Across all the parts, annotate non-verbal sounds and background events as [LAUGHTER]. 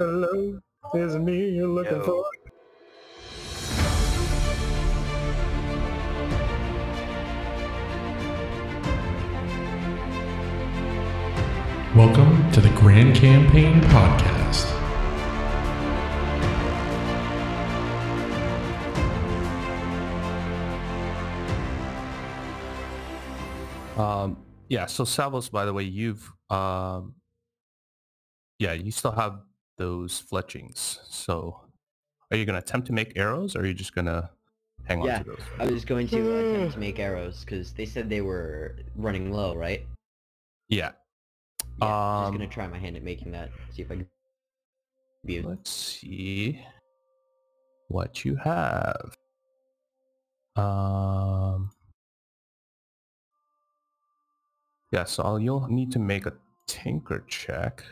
Hello, is me you're looking Yo. for? Welcome to the Grand Campaign Podcast. Um, yeah. So Savos, by the way, you've um, yeah, you still have those fletchings. So, are you going to attempt to make arrows, or are you just going to hang on Yeah, to those? I was going to attempt to make arrows because they said they were running low, right? Yeah. Yeah, I'm Um, just gonna try my hand at making that. See if I can. Be Let's see what you have. Um. Yeah, so I'll, you'll need to make a tinker check.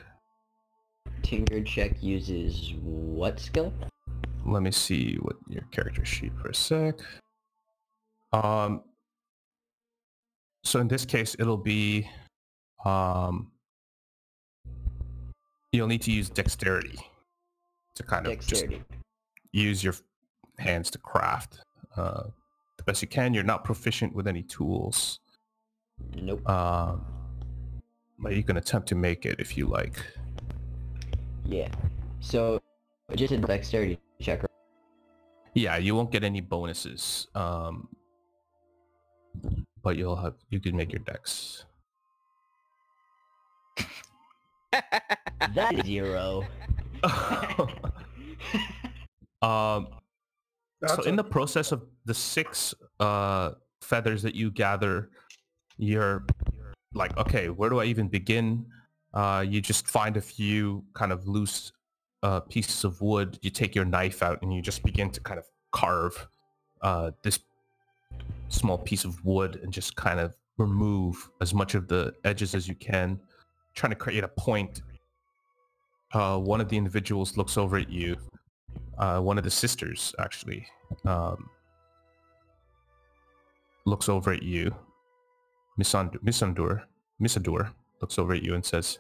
Tinker check uses what skill? Let me see what your character sheet for a sec. Um, so in this case, it'll be, um, you'll need to use dexterity to kind of Dexterity. just use your hands to craft uh, the best you can. You're not proficient with any tools, Nope. um, but you can attempt to make it if you like. Yeah. So just a dexterity check. right? Yeah, you won't get any bonuses, um, but you'll have you can make your dex. That is zero. [LAUGHS] um, That's so in a- the process of the six uh, feathers that you gather, you're like, okay, where do I even begin? Uh, you just find a few kind of loose uh, pieces of wood. You take your knife out and you just begin to kind of carve uh, this small piece of wood and just kind of remove as much of the edges as you can, trying to create a point. Uh, one of the individuals looks over at you uh, one of the sisters actually um, looks over at you. Misand- Misandur, Misadur looks over at you and says,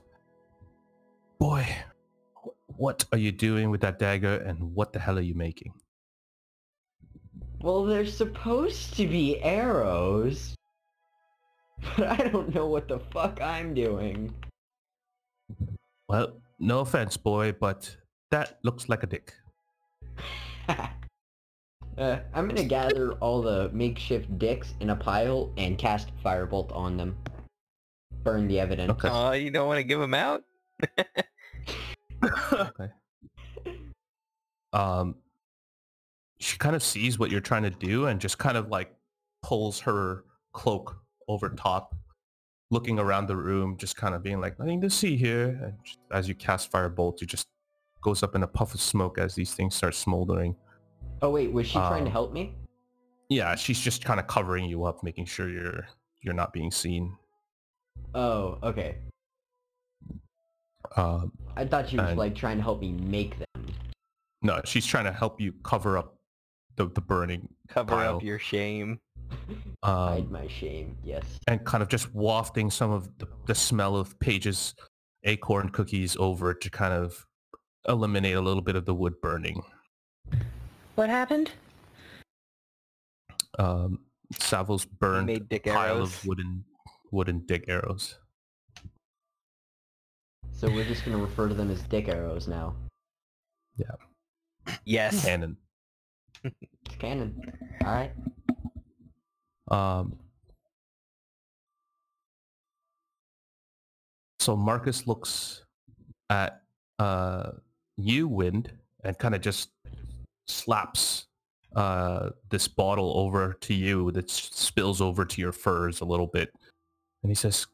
"Boy, what are you doing with that dagger, and what the hell are you making?" Well, they're supposed to be arrows. [LAUGHS] But I don't know what the fuck I'm doing. Well, no offense, boy, but that looks like a dick. [LAUGHS] uh, I'm gonna gather all the makeshift dicks in a pile and cast firebolt on them. Burn the evidence. Okay. Oh, you don't want to give them out? Okay. Um, she kind of sees what you're trying to do and just kind of like pulls her cloak over top, looking around the room, just kind of being like, nothing to see here. And just, as you cast firebolt, it just goes up in a puff of smoke as these things start smoldering. Oh wait, was she trying to Um, help me? Yeah, she's just kind of covering you up, making sure you're you're not being seen. Oh, okay. Um, I thought she was And- like trying to help me make them. no, she's trying to help you cover up the, the burning Cover pile. up your shame. [LAUGHS] Hide Um, my shame. Yes. and kind of just wafting some of the, the smell of Paige's acorn cookies over to kind of eliminate a little bit of the wood burning. What happened? Um, Savil's burned made dick pile arrows. of wooden wooden dick arrows. So we're just gonna refer to them as dick arrows now. Yeah. Yes. Canon. It's canon. All right. Um, so Marcus looks at uh, you, Wind, and kind of just slaps uh, this bottle over to you that s- spills over to your furs a little bit. And he says,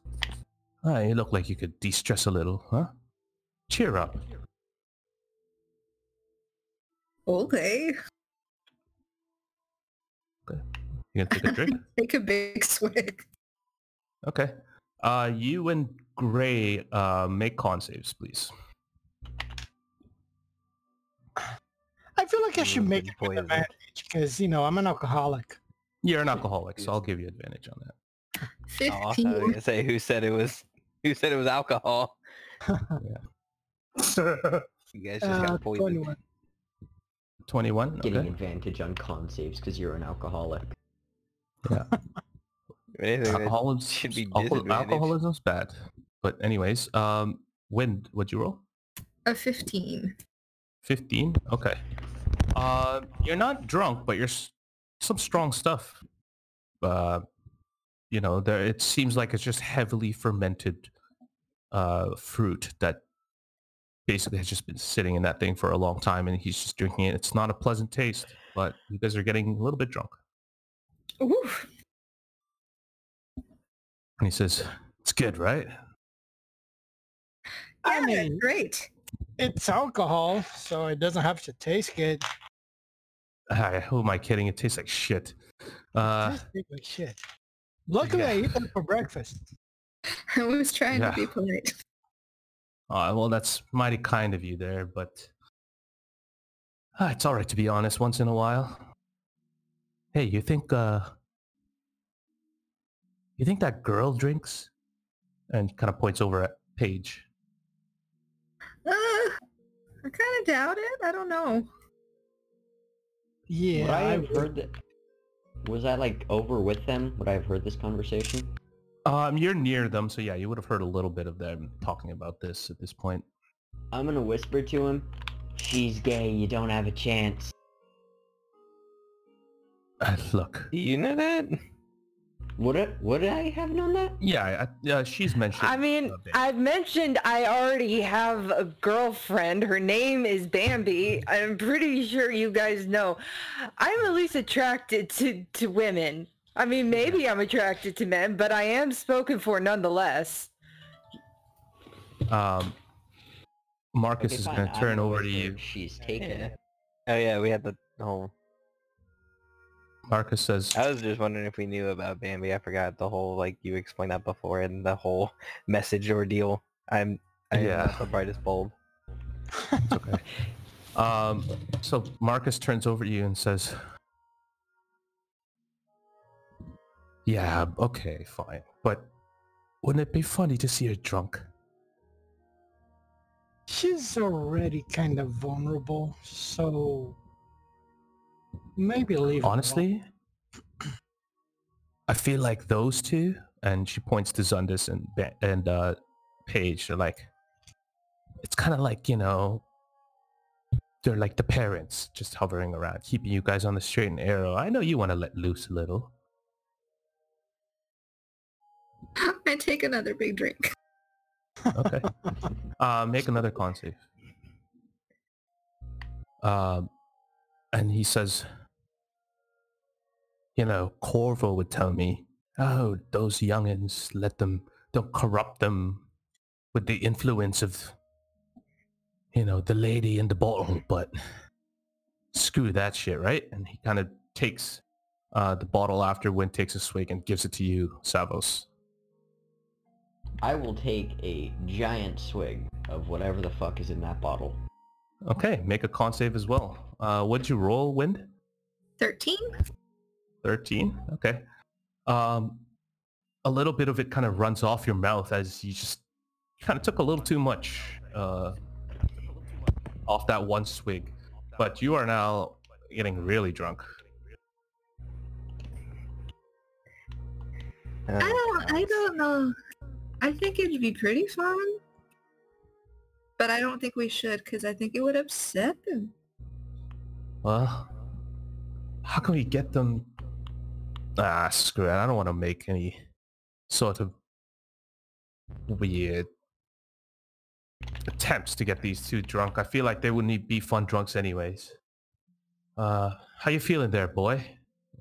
ah, you look like you could de-stress a little, huh? Cheer up. Okay. Okay. You gonna take a drink? [LAUGHS] Take a big swig. Okay. Uh, you and Gray uh, make con saves, please. I feel like I should make been it with poisoned. advantage because you know I'm an alcoholic. You're an alcoholic, so I'll give you advantage on that. Oh, I was Fifteen. gonna say who said it was who said it was alcohol. Yeah. [LAUGHS] You guys just Uh, got poisoned. 21. 21. Getting Okay. advantage on con saves because you're an alcoholic. If [LAUGHS] anything, that Alcoholism should be alcohol- disadvantage. alcoholism's bad. But anyways, um, Wind, what'd you roll? A 15. 15. Okay. Uh, you're not drunk, but you're s- some strong stuff. Uh, you know, there. It seems like it's just heavily fermented uh, fruit that basically has just been sitting in that thing for a long time, and he's just drinking it. It's not a pleasant taste, but you guys are getting a little bit drunk. Oof. And he says, "It's good, right?" I mean- great. It's alcohol, so it doesn't have to taste good. Ah, who am I kidding? It tastes like shit. Uh, Tastes like shit. Luckily, I eat [LAUGHS] them for breakfast. [LAUGHS] I was trying Yeah. to be polite. Uh, well, that's mighty kind of you there, but uh, it's all right to be honest once in a while. Hey, you think uh, you think that girl drinks? And kind of points over at Paige. Uh, I kind of doubt it. I don't know. Yeah, Would I have heard that? Was I like over with them? Would I have heard this conversation? Um, you're near them, so yeah, you would have heard a little bit of them talking about this at this point. I'm gonna whisper to him. She's gay. You don't have a chance. Uh, look, Do you know that? Would it? Would I have known that? yeah, I, yeah, she's mentioned. I mean. I've mentioned I already have a girlfriend. Her name is Bambi. I'm pretty sure you guys know. I'm at least attracted to, to women. I mean, maybe I'm attracted to men, but I am spoken for nonetheless. um, Marcus Okay, is going to turn over to you. She's taken. Yeah. Oh yeah, we had the whole. Marcus says, I was just wondering if we knew about Bambi. I forgot the whole like you explained that before and the whole [LAUGHS] message ordeal. I'm I'm Yeah. not the brightest bulb. It's okay. [LAUGHS] um, so Marcus turns over to you and says, "Yeah, okay, fine, but wouldn't it be funny to see her drunk?" She's already kind of vulnerable, so maybe leave. her. Honestly, I feel like those two, and she points to Xundus and Ba- and uh, Paige. They're like, it's kind of like you know, they're like the parents, just hovering around, keeping you guys on the straight and narrow. I know you want to let loose a little. I take another big drink. Okay. [LAUGHS] uh, make another con save. Um, and he says, you know, Corvo would tell me, oh, those youngins, let them, don't corrupt them with the influence of, you know, the lady in the bottle, but screw that shit, right? And he kind of takes uh, the bottle after Win takes a swig and gives it to you, Savos. I will take a giant swig of whatever the fuck is in that bottle. Okay, make a con save as well. Uh, what'd you roll, Wind? 13? 13? Okay. Um, a little bit of it kind of runs off your mouth as you just kind of took a little too much uh, off that one swig. But you are now getting really drunk. Oh, I don't, I don't know. I think it'd be pretty fun. But I don't think we should because I think it would upset them. Well, how can we get them? Ah, screw it. I don't want to make any sort of weird attempts to get these two drunk. I feel like they wouldn't be fun drunks anyways. Uh, how you feeling there, boy?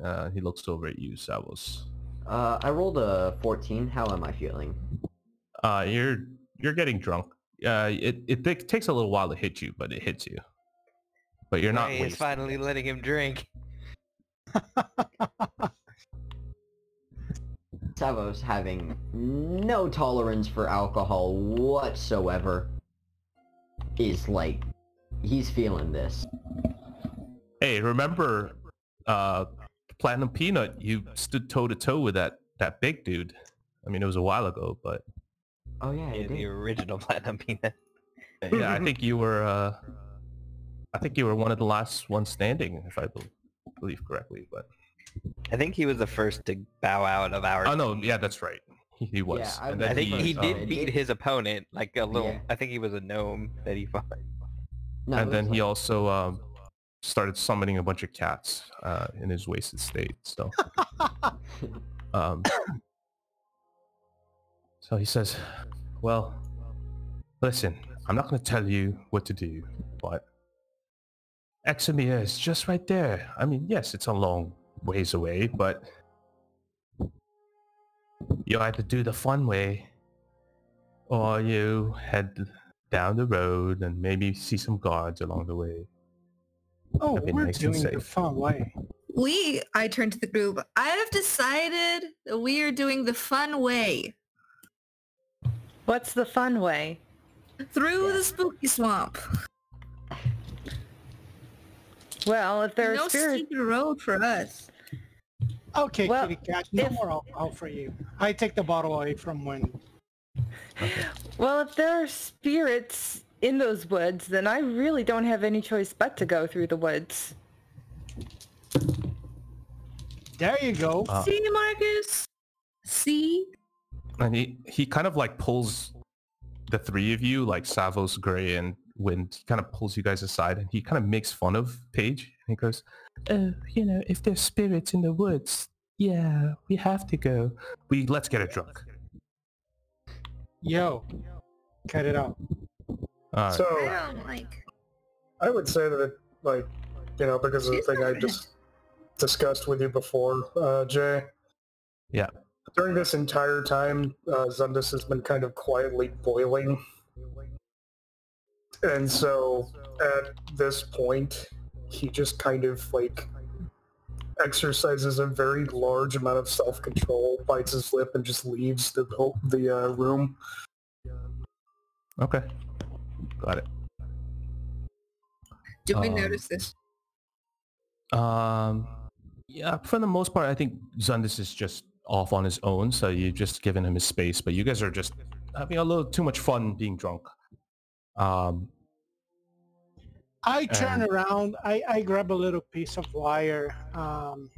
Uh, he looks over at you, Savos. Uh, I rolled a 14. How am I feeling? Uh, you're you're getting drunk. Uh, it, it ta- takes a little while to hit you, but it hits you. But you're not Ray is wasted. finally letting him drink. [LAUGHS] Savos having no tolerance for alcohol whatsoever is like, he's feeling this. Hey, remember uh Platinum Peanut, you stood toe to toe with that that big dude. I mean it was a while ago, but Oh yeah, Yeah, it the did. original [LAUGHS] platinum peanut. yeah, I think you were. Uh, I think you were one of the last ones standing, if I bel believe correctly. But I think he was the first to bow out of our. oh no, yeah, that's right. He, he was. Yeah, I- And I then think he uh, did beat his opponent, like a little. Yeah. I think he was a gnome that he fought. No, and then was he like- also um, started summoning a bunch of cats uh, in his wasted state. So, [LAUGHS] um, so he says, "Well, listen, I'm not going to tell you what to do, but Examia is just right there. I mean, yes, it's a long ways away, but you either do the fun way, or you head down the road and maybe see some guards along the way." Oh, That'd be we're nice and doing the safe. fun way. We, I turn to the group. I have decided that we are doing the fun way What's the fun way? through the spooky swamp. Well, if there are no spirits, secret road for us. Okay, Well, kitty cat, no if- more alcohol for you. I take the bottle away from when. well, if there are spirits in those woods, then I really don't have any choice but to go through the woods. There you go. Uh, See, Marcus? See? And he he kind of like pulls the three of you like savos gray and wind he kind of pulls you guys aside and he kind of makes fun of paige and he goes oh you know if there's spirits in the woods yeah we have to go we let's get it drunk Yo, cut it out. uh, So I don't like. I would say that, it, like, you know, because of the She's thing I not- just discussed with you before, uh, Jay. Yeah. During this entire time, uh, Xundus has been kind of quietly boiling. And so at this point, he just kind of like exercises a very large amount of self-control, bites his lip, and just leaves the the uh, room. okay got it Did we Um, notice this? um yeah for the most part i think xundus is just off on his own so you've just given him his space but you guys are just having a little too much fun being drunk um I turn And- around. I, I grab a little piece of wire, um,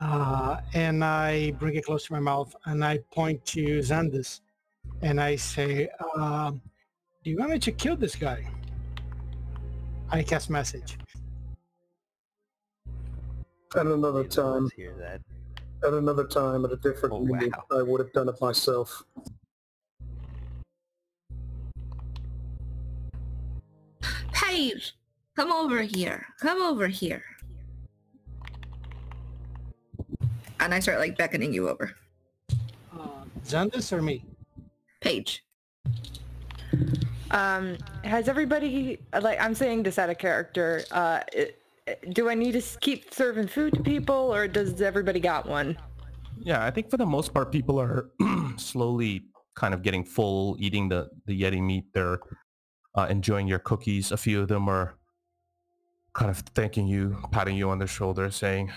uh, and I bring it close to my mouth, and I point to Xundus, and I say, um, "Do you want me to kill this guy?" I cast message. At another Neither of time, hear that. At another time, at a different Oh, meeting, wow. I would have done it myself. Paige, come over here. Come over here. And I start like beckoning you over. Uh, Xundus or me? Paige. Um, has everybody like I'm saying this out of character? Uh, it, do I need to keep serving food to people, or does everybody got one? Yeah, I think for the most part, people are [CLEARS THROAT] slowly kind of getting full, eating the, the Yeti meat. They're uh, enjoying your cookies. A few of them are kind of thanking you, patting you on the shoulder, saying,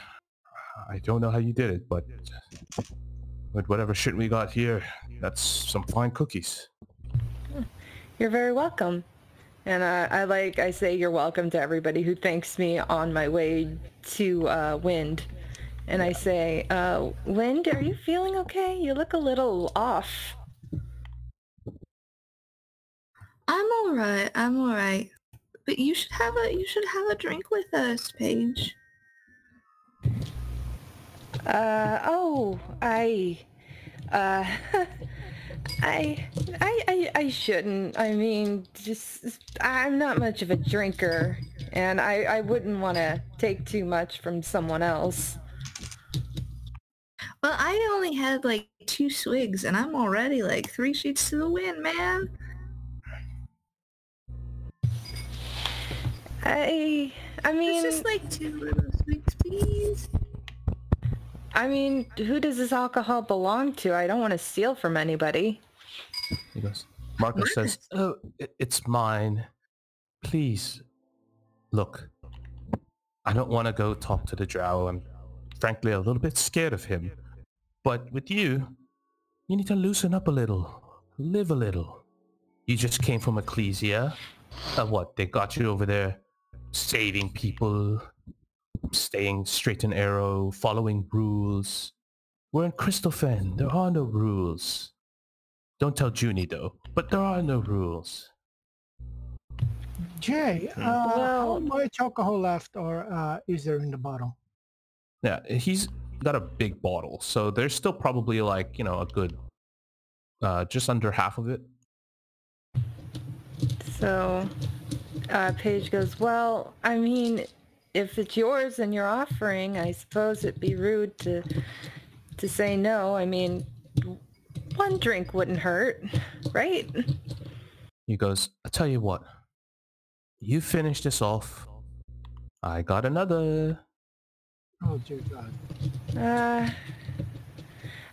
I don't know how you did it, but with whatever shit we got here, that's some fine cookies. You're very welcome. And uh, I like I say you're welcome to everybody who thanks me on my way to uh, Wind. And I say, uh, Wind, are you feeling okay? You look a little off. I'm all right. I'm all right. But you should have a you should have a drink with us, Paige. Uh, oh, I, uh, [LAUGHS] I, I, I, I shouldn't. I mean, just, I'm not much of a drinker, and I, I wouldn't want to take too much from someone else. Well, I only had like two swigs, and I'm already like three sheets to the wind, man. I, I mean, It's just like two little swigs, please. I mean, who does this alcohol belong to? I don't want to steal from anybody. He goes, Marcus says, oh, i- it's mine. Please, look, I don't want to go talk to the drow. I'm frankly a little bit scared of him. But with you, you need to loosen up a little, live a little. You just came from Ecclesia. Uh, what? They got you over there saving people, staying straight and arrow, following rules. We're in Crystal Fen. There are no rules. Don't tell Junie though, but there are no rules. Jay, uh, how much alcohol left or uh, is there in the bottle? Yeah, he's got a big bottle, so there's still probably like, you know, a good, uh, just under half of it. So, uh, Paige goes, well, I mean, if it's yours and you're offering, I suppose it'd be rude to to say no. I mean, one drink wouldn't hurt, right? He goes, I tell you what, you finish this off. I got another. Oh dear God. Uh,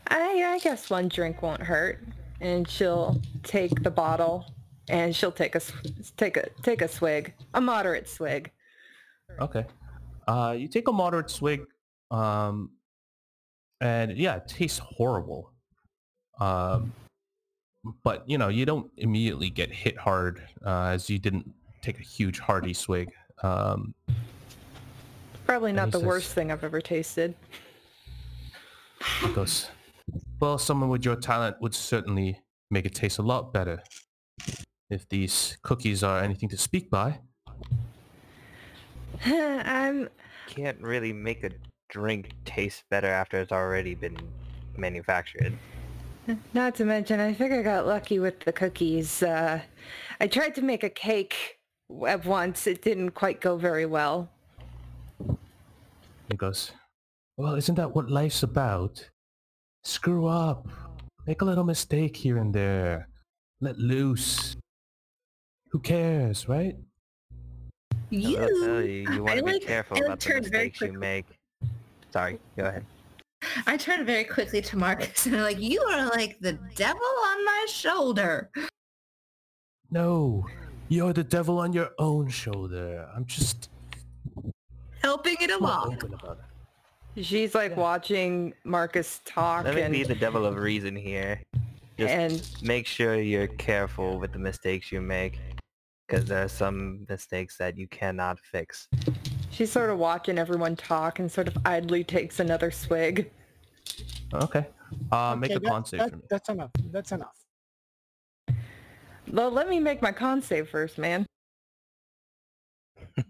I, I guess one drink won't hurt. And she'll take the bottle and she'll take a, s- take a, take a swig, a moderate swig. Okay. Uh, you take a moderate swig, um, and yeah, it tastes horrible. Um, but you know, you don't immediately get hit hard uh, as you didn't take a huge hearty swig. Um, Probably not the says- worst thing I've ever tasted. goes, well, someone with your talent would certainly make it taste a lot better. If these cookies are anything to speak by. [LAUGHS] I'm, Can't really make a drink taste better after it's already been manufactured. [LAUGHS] not to mention, I think I got lucky with the cookies. Uh, I tried to make a cake at once. It didn't quite go very well. He goes, well, isn't that what life's about? Screw up. Make a little mistake here and there. Let loose. Who cares, right? You, I'll you, you want I to be like- careful I like about the very mistakes you quickly. make. Sorry, go ahead. I turned very quickly to Marcus and I'm like, you are like the devil on my shoulder. No, you're the devil on your own shoulder. I'm just Helping it along. open about it. She's like watching Marcus talk Let me and, be the devil of reason here. Just and make sure you're careful with the mistakes you make. Because there are some mistakes that you cannot fix. she's sort of watching everyone talk and sort of idly takes another swig. Okay. Uh, make a that- con save that- for me. That's enough. That's enough. Well, let me make my con save first, man. [LAUGHS]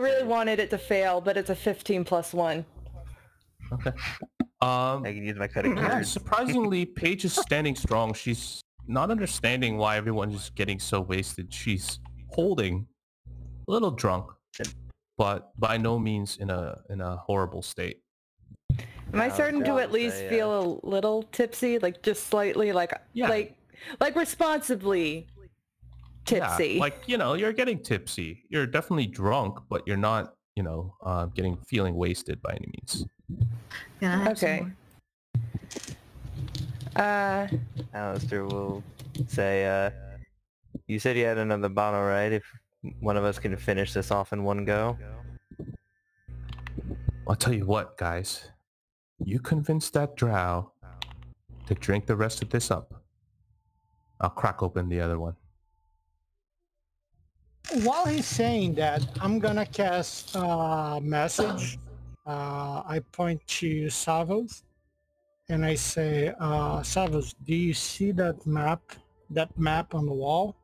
really wanted it to fail, but it's a 15 plus 1. Okay. Um, I can use my credit yeah, [CLEARS THROAT] card. surprisingly, Paige is standing strong. She's not understanding why everyone's just getting so wasted. She's holding, a little drunk, but by no means in a in a horrible state. Am I I starting to at least say, feel a little tipsy, like just slightly, like Yeah. like like responsibly tipsy? Yeah, like you know, you're getting tipsy. You're definitely drunk, but you're not, you know, uh, getting feeling wasted by any means. Can I have some Okay. uh, Alistair will say, uh, you said you had another bottle, right? If one of us can finish this off in one go. I'll tell you what, guys. You convince that drow to drink the rest of this up. I'll crack open the other one. While he's saying that, I'm gonna cast a message. Uh, I point to Savos and I say, uh, Savos, do you see that map, that map on the wall?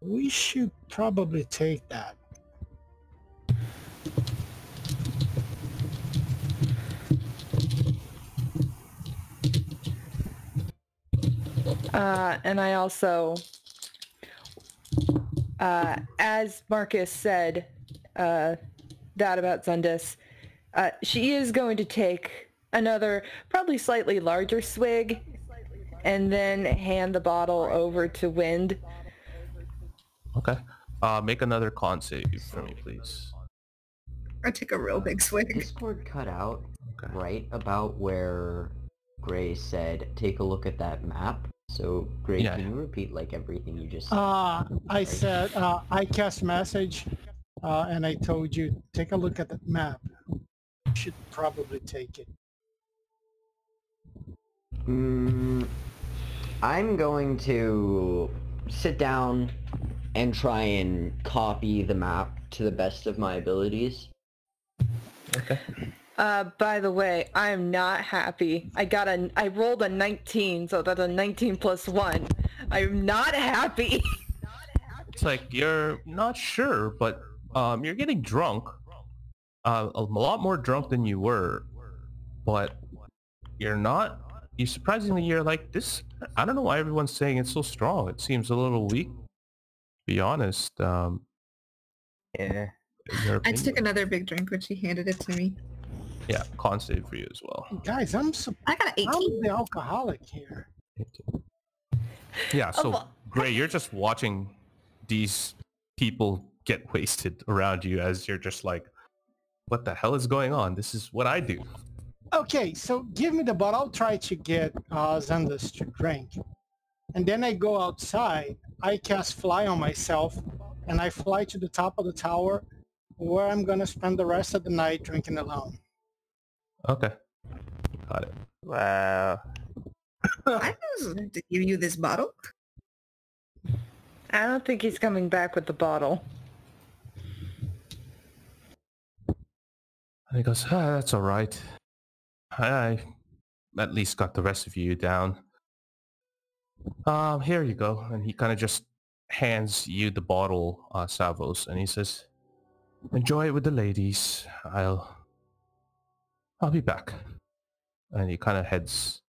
We should probably take that. Uh, and I also, uh, as Marcus said, uh, that about Xundus, uh, she is going to take another, probably slightly larger swig, and then hand the bottle over to Wind. Okay. Uh, make another con save for me, please. I take a real big swig. Discord cut out Okay. right about where Gray said, take a look at that map. So, Gray, Yeah. can you repeat like everything you just said? Uh, I said, uh, I cast message uh, and I told you, take a look at the map. You should probably take it. Mm, I'm going to sit down and try and copy the map to the best of my abilities. Uh, by the way, I am not happy. I got a, I rolled a 19, so that's a 19 plus one. I'm not happy. [LAUGHS] It's like you're not sure, but um, you're getting drunk. Uh, a lot more drunk than you were, but you're not. You surprisingly, you're like this. I don't know why everyone's saying it's so strong. It seems a little weak. To be honest. Um, Yeah. I took another big drink when she handed it to me. Yeah, con save for you as well. Guys, I'm su- I got an 18. I'm the alcoholic here. Yeah, so well- Gray, you're just watching these people get [LAUGHS] wasted around you as you're just like, what the hell is going on? This is what I do. Okay, so give me the bottle. I'll try to get uh, Xundus to drink. And then I go outside. I cast fly on myself, and I fly to the top of the tower, where I'm gonna spend the rest of the night drinking alone. Okay. Got it. Wow. I was to give you this bottle. I don't think he's coming back with the bottle. And he goes, ah, that's all right. I at least got the rest of you down. Um, here you go. And he kind of just hands you the bottle, uh, Savos, and he says, enjoy it with the ladies. I'll, I'll be back. And he kind of heads,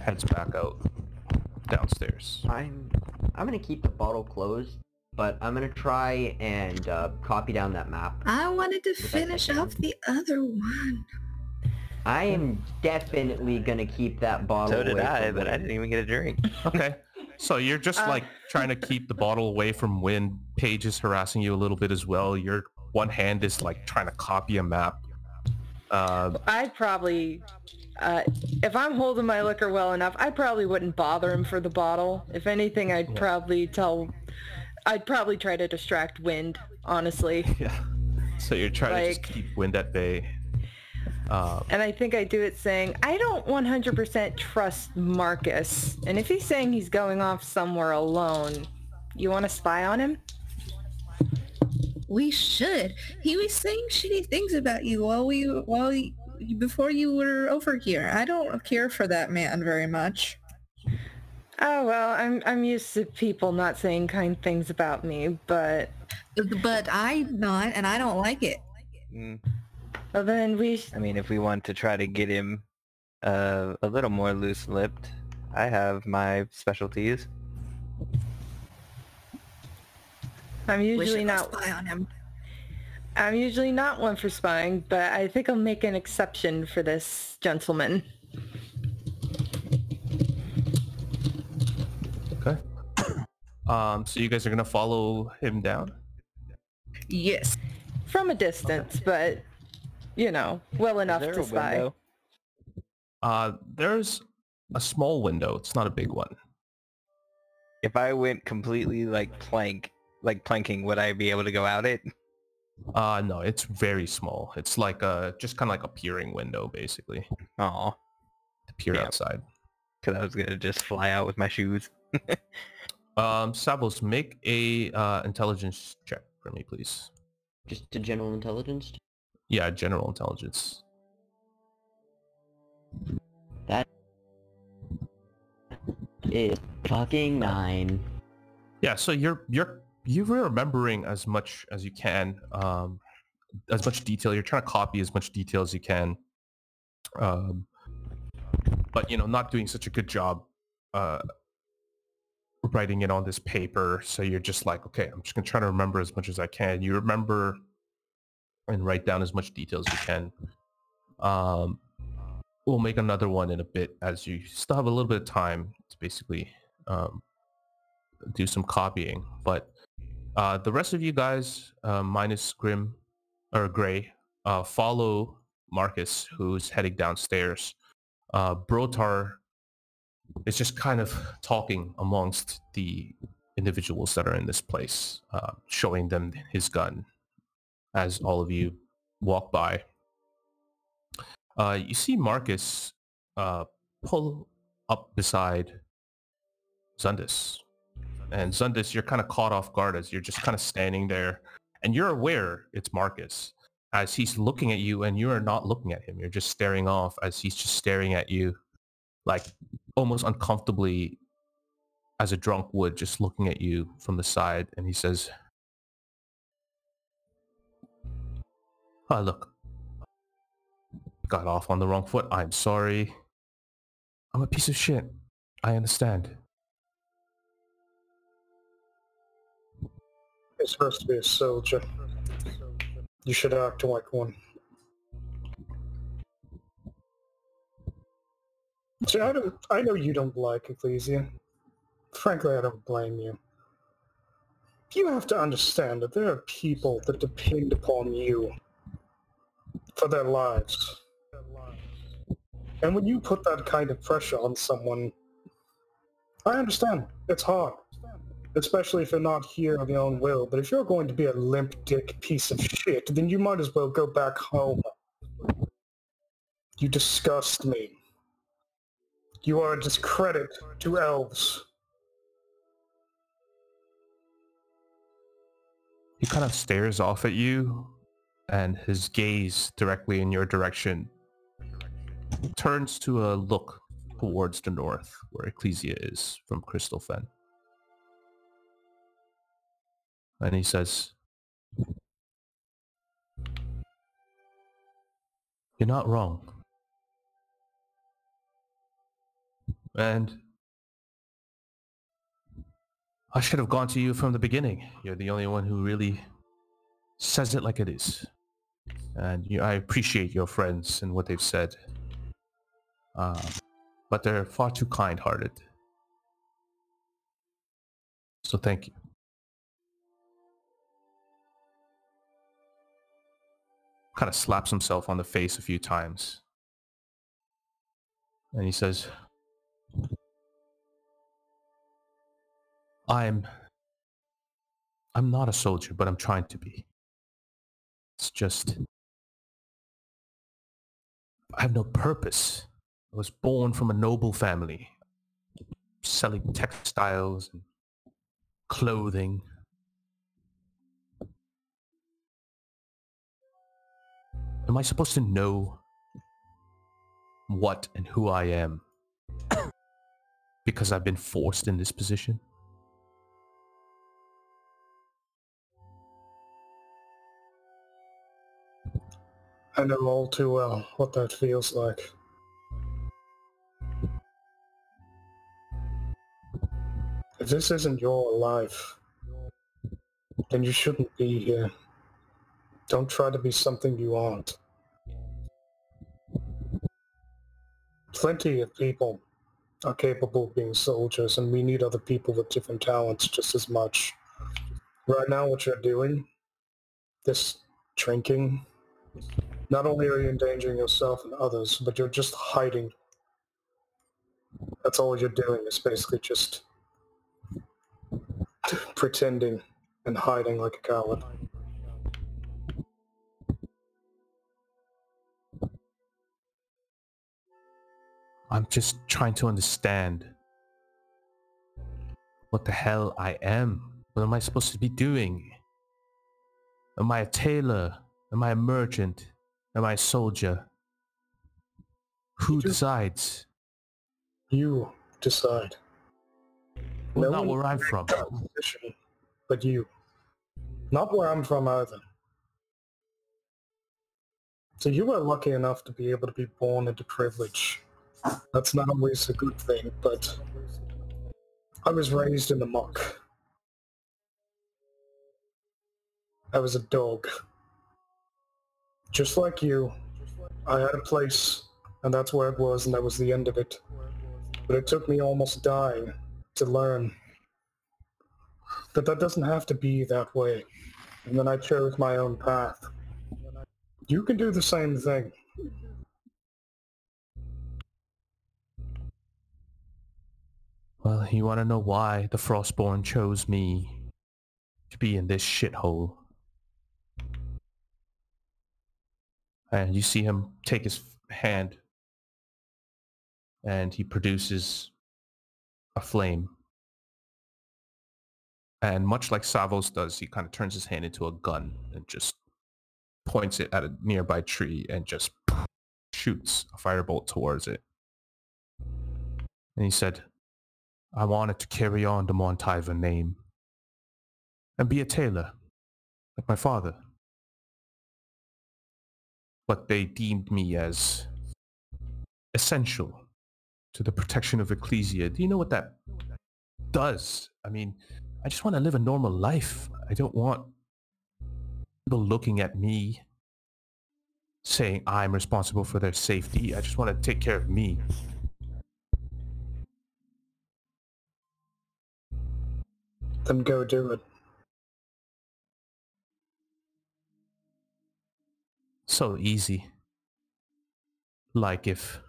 heads back out downstairs. I'm I'm gonna keep the bottle closed, but I'm gonna try and uh, copy down that map. I wanted to finish can. off the other one. I am definitely gonna keep that bottle. So did away I, from but I didn't even get a drink. Okay. So you're just Uh, like trying to keep the bottle away from wind. Paige is harassing you a little bit as well. Your one hand is like trying to copy a map. Uh, I'd probably, uh, if I'm holding my liquor well enough, I probably wouldn't bother him for the bottle. If anything, I'd Yeah. probably tell, I'd probably try to distract Wind, honestly. [LAUGHS] yeah. So you're trying to just keep wind at bay. Um, And I think I do it saying, I don't 100% trust Marcus. And if he's saying he's going off somewhere alone, you want to spy on him? We should. He was saying shitty things about you while we while you, before you were over here. I don't care for that man very much. Oh, well, I'm, I'm used to people not saying kind things about me, but But I'm not, and I don't like it. Mm, well, then we, sh- I mean, if we want to try to get him uh, a little more loose-lipped, I have my specialties. I'm usually should not spy on him. I'm usually not one for spying, but I think I'll make an exception for this gentleman. okay. [COUGHS] Um, so you guys are gonna follow him down. Yes. From a distance, but, you know, well enough to spy. window? Uh, there's a small window. It's not a big one. If I went completely like plank, like planking, would I be able to go out it? Uh, no, it's very small. It's like a just kind of like a peering window, basically, Oh, to peer Yeah. outside. because I was gonna just fly out with my shoes. [LAUGHS] Um, Savos, make a uh, intelligence check for me, please. Just a general intelligence. Yeah, general intelligence. That is fucking nine. Yeah, so you're you're you're remembering as much as you can, um, as much detail. You're trying to copy as much detail as you can, um, but you know, not doing such a good job uh, writing it on this paper. So you're just like, okay, I'm just gonna try to remember as much as I can. You remember and write down as much detail as you can. Um, we'll make another one in a bit as you still have a little bit of time to basically um, do some copying. But uh, the rest of you guys, uh, minus Grim or Gray, uh, follow Marcus, who's heading downstairs. Uh, Brotar is just kind of talking amongst the individuals that are in this place, uh, showing them his gun as all of you walk by. Uh, you see Marcus pull up beside Xundus. And Xundus, you're kind of caught off guard as you're just kind of standing there. And you're aware it's Marcus as he's looking at you and you are not looking at him. You're just staring off as he's just staring at you like almost uncomfortably as a drunk would, just looking at you from the side. And he says, Oh, look, got off on the wrong foot. I'm sorry. I'm a piece of shit. I understand. You're supposed to be a soldier. You should act like one. See, I, don't, I know you don't like Ecclesia. Frankly, I don't blame you. You have to understand that there are people that depend upon you for their lives. And when you put that kind of pressure on someone, I understand. It's hard. Especially if you're not here of your own will. But if you're going to be a limp dick piece of shit, then you might as well go back home. You disgust me. You are a discredit to elves. He kind of stares off at you and his gaze directly in your direction turns to a look towards the north where Ecclesia is from Crystal Fen. And he says, You're not wrong. And I should have gone to you from the beginning. You're the only one who really says it like it is. And you, I appreciate your friends and what they've said. Um, but they're far too kind-hearted. So thank you. Kind of slaps himself on the face a few times. And he says, I'm I'm not a soldier, but I'm trying to be. It's just I have no purpose. I was born from a noble family, selling textiles and clothing. Am I supposed to know what and who I am [COUGHS] because I've been forced in this position? I know all too well what that feels like. If this isn't your life, then you shouldn't be here. Don't try to be something you aren't. Plenty of people are capable of being soldiers, and we need other people with different talents just as much. Right now, what you're doing, this drinking, not only are you endangering yourself and others, but you're just hiding. That's all you're doing is basically just pretending and hiding like a coward. I'm just trying to understand what the hell I am. What am I supposed to be doing? Am I a tailor? Am I a merchant? Am I a soldier? Who You- decides? You decide. Well, No not where I'm from. decision But you. Not where I'm from either. So you were lucky enough to be able to be born into privilege. That's not always a good thing, but I was raised in the muck. I was a dog. Just like you, I had a place, and that's where it was, and that was the end of it. But it took me almost dying to learn that that doesn't have to be that way. And then I chose my own path. You can do the same thing. Well, you want to know why the Frostborn chose me to be in this shithole? And you see him take his hand and he produces a flame. And much like Savos does, he kind of turns his hand into a gun and just points it at a nearby tree and just shoots a firebolt towards it. And he said, I wanted to carry on the Montiver name and be a tailor, like my father. But they deemed me as essential to the protection of Ecclesia. Do you know what that does? I mean, I just want to live a normal life. I don't want people looking at me saying I'm responsible for their safety. I just want to take care of me. Then go do it. So easy. Like if...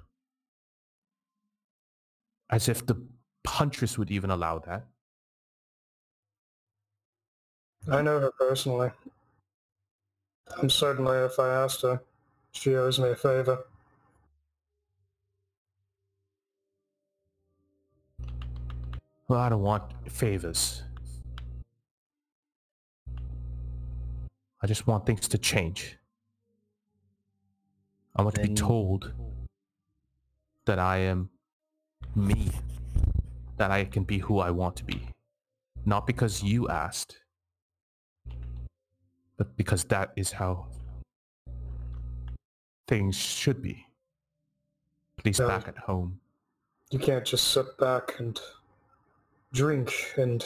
As if the Huntress would even allow that. I know her personally. I'm certainly if I asked her, she owes me a favor. Well, I don't want favors. I just want things to change. I want to be told that I am me. That I can be who I want to be. Not because you asked, but because that is how things should be. At least Yeah. back at home. You can't just sit back and drink and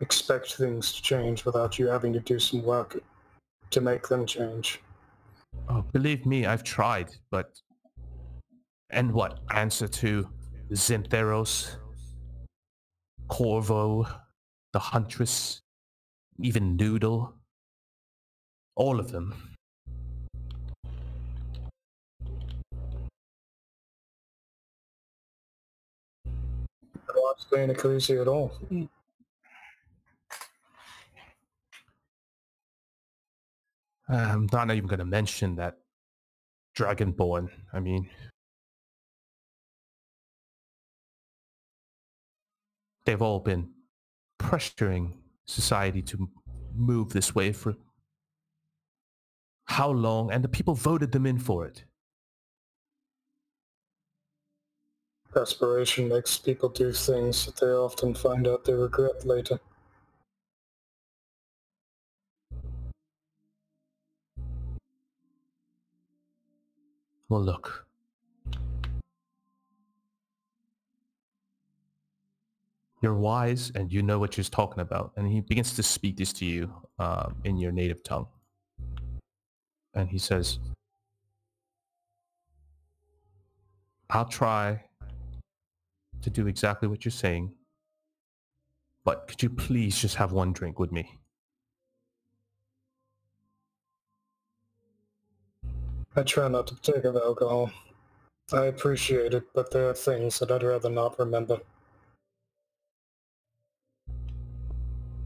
expect things to change without you having to do some work to make them change. Oh, believe me, I've tried, but... And what? Answer to Zintheros, Corvo, the Huntress, even Noodle. All of them. I don't want to stay Ecclesia at all. Hmm. Um, I'm not even going to mention that Dragonborn. I mean... They've all been pressuring society to move this way for how long? And the people voted them in for it. Desperation makes people do things that they often find out they regret later. Well, look. You're wise and you know what you're talking about. And he begins to speak this to you um, in your native tongue. And he says, I'll try to do exactly what you're saying. But could you please just have one drink with me? I try not to take of alcohol. I appreciate it, but there are things that I'd rather not remember.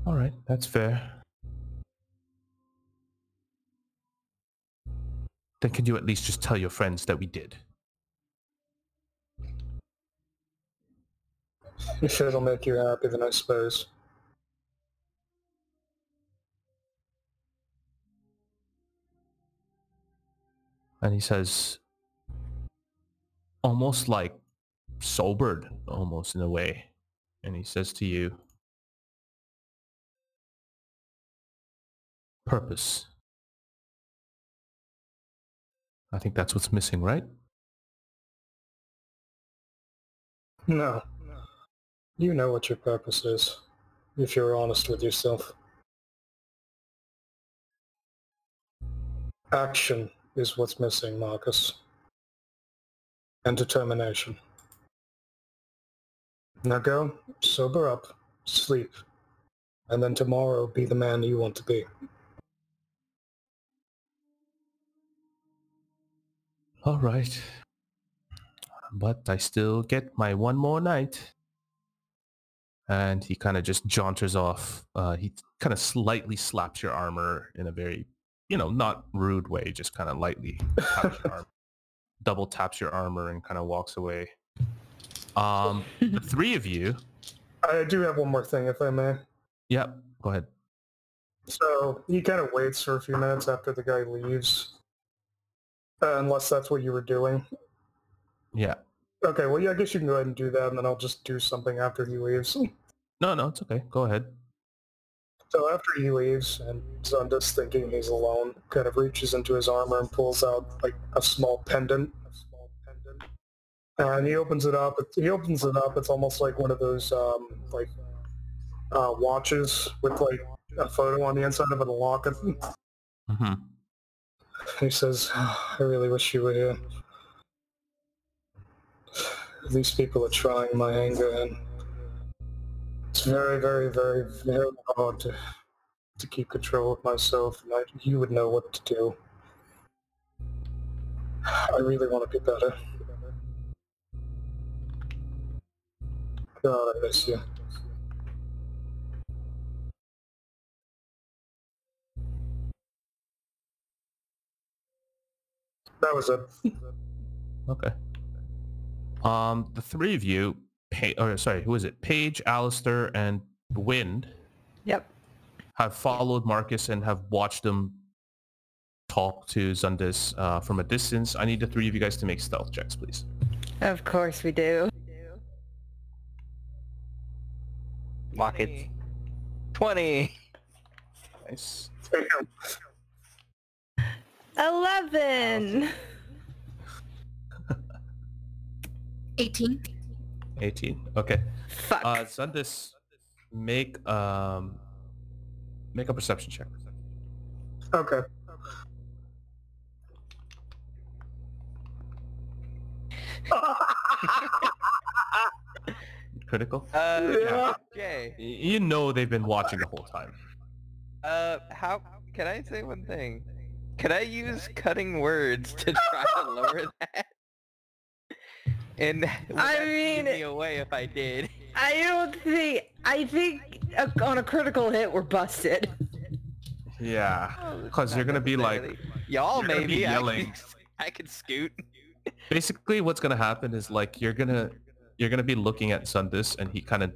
All right, that's fair. Then could you at least just tell your friends that we did? If it'll make you happy, then I suppose. And he says, almost like sobered, almost in a way. And he says to you, purpose. I think that's what's missing, right? No. You know what your purpose is, if you're honest with yourself. Action is what's missing, Marcus. And determination. Now go, sober up, sleep, and then tomorrow be the man you want to be. All right. But I still get my one more night. and he kind of just jaunters off. Uh, he kind of slightly slaps your armor in a very, you know, not rude way, just kind of lightly taps your armor, [LAUGHS] double taps your armor and kind of walks away. Um, the [LAUGHS] three of you, I do have one more thing, if I may. yep, go ahead. So he kind of waits for a few minutes after the guy leaves, uh, unless that's what you were doing. Yeah. Okay, well, yeah, I guess you can go ahead and do that, and then I'll just do something after he leaves. No, no, it's okay. Go ahead. So after he leaves, and Xundus, thinking he's alone, kind of reaches into his armor and pulls out like a small pendant. A small pendant. And he opens it up. He opens it up. It's almost like one of those um, like uh, watches with like a photo on the inside of it, a locket. hmm He says, "I really wish you were here. These people are trying my anger, and it's very, very, very, very hard to to keep control of myself. And I, you would know what to do. I really want to be better. God, I miss you. That was it. Okay. Um, the three of you, pa- or sorry, who is it? Paige, Alistair, and Wind Yep. have followed Marcus and have watched him talk to Xundus uh, from a distance. I need the three of you guys to make stealth checks, please. Of course we do. Lock it. 20. Nice. Eleven. 18. 18. Okay. Fuck. Uh, Xundus, make um, make a perception check. Okay. [LAUGHS] Critical. Uh, Yeah. okay. Y- You know they've been watching the whole time. Uh, how, can I say one thing? Can I use cutting words to try to lower that? And I that give mean- me away if I did. I don't think. I think on a critical hit we're busted. Yeah. Oh, because you're gonna be like, y'all you're gonna be maybe I yelling. could, [LAUGHS] I could scoot. basically what's gonna happen is like you're gonna you're gonna be looking at Xundus and he kind of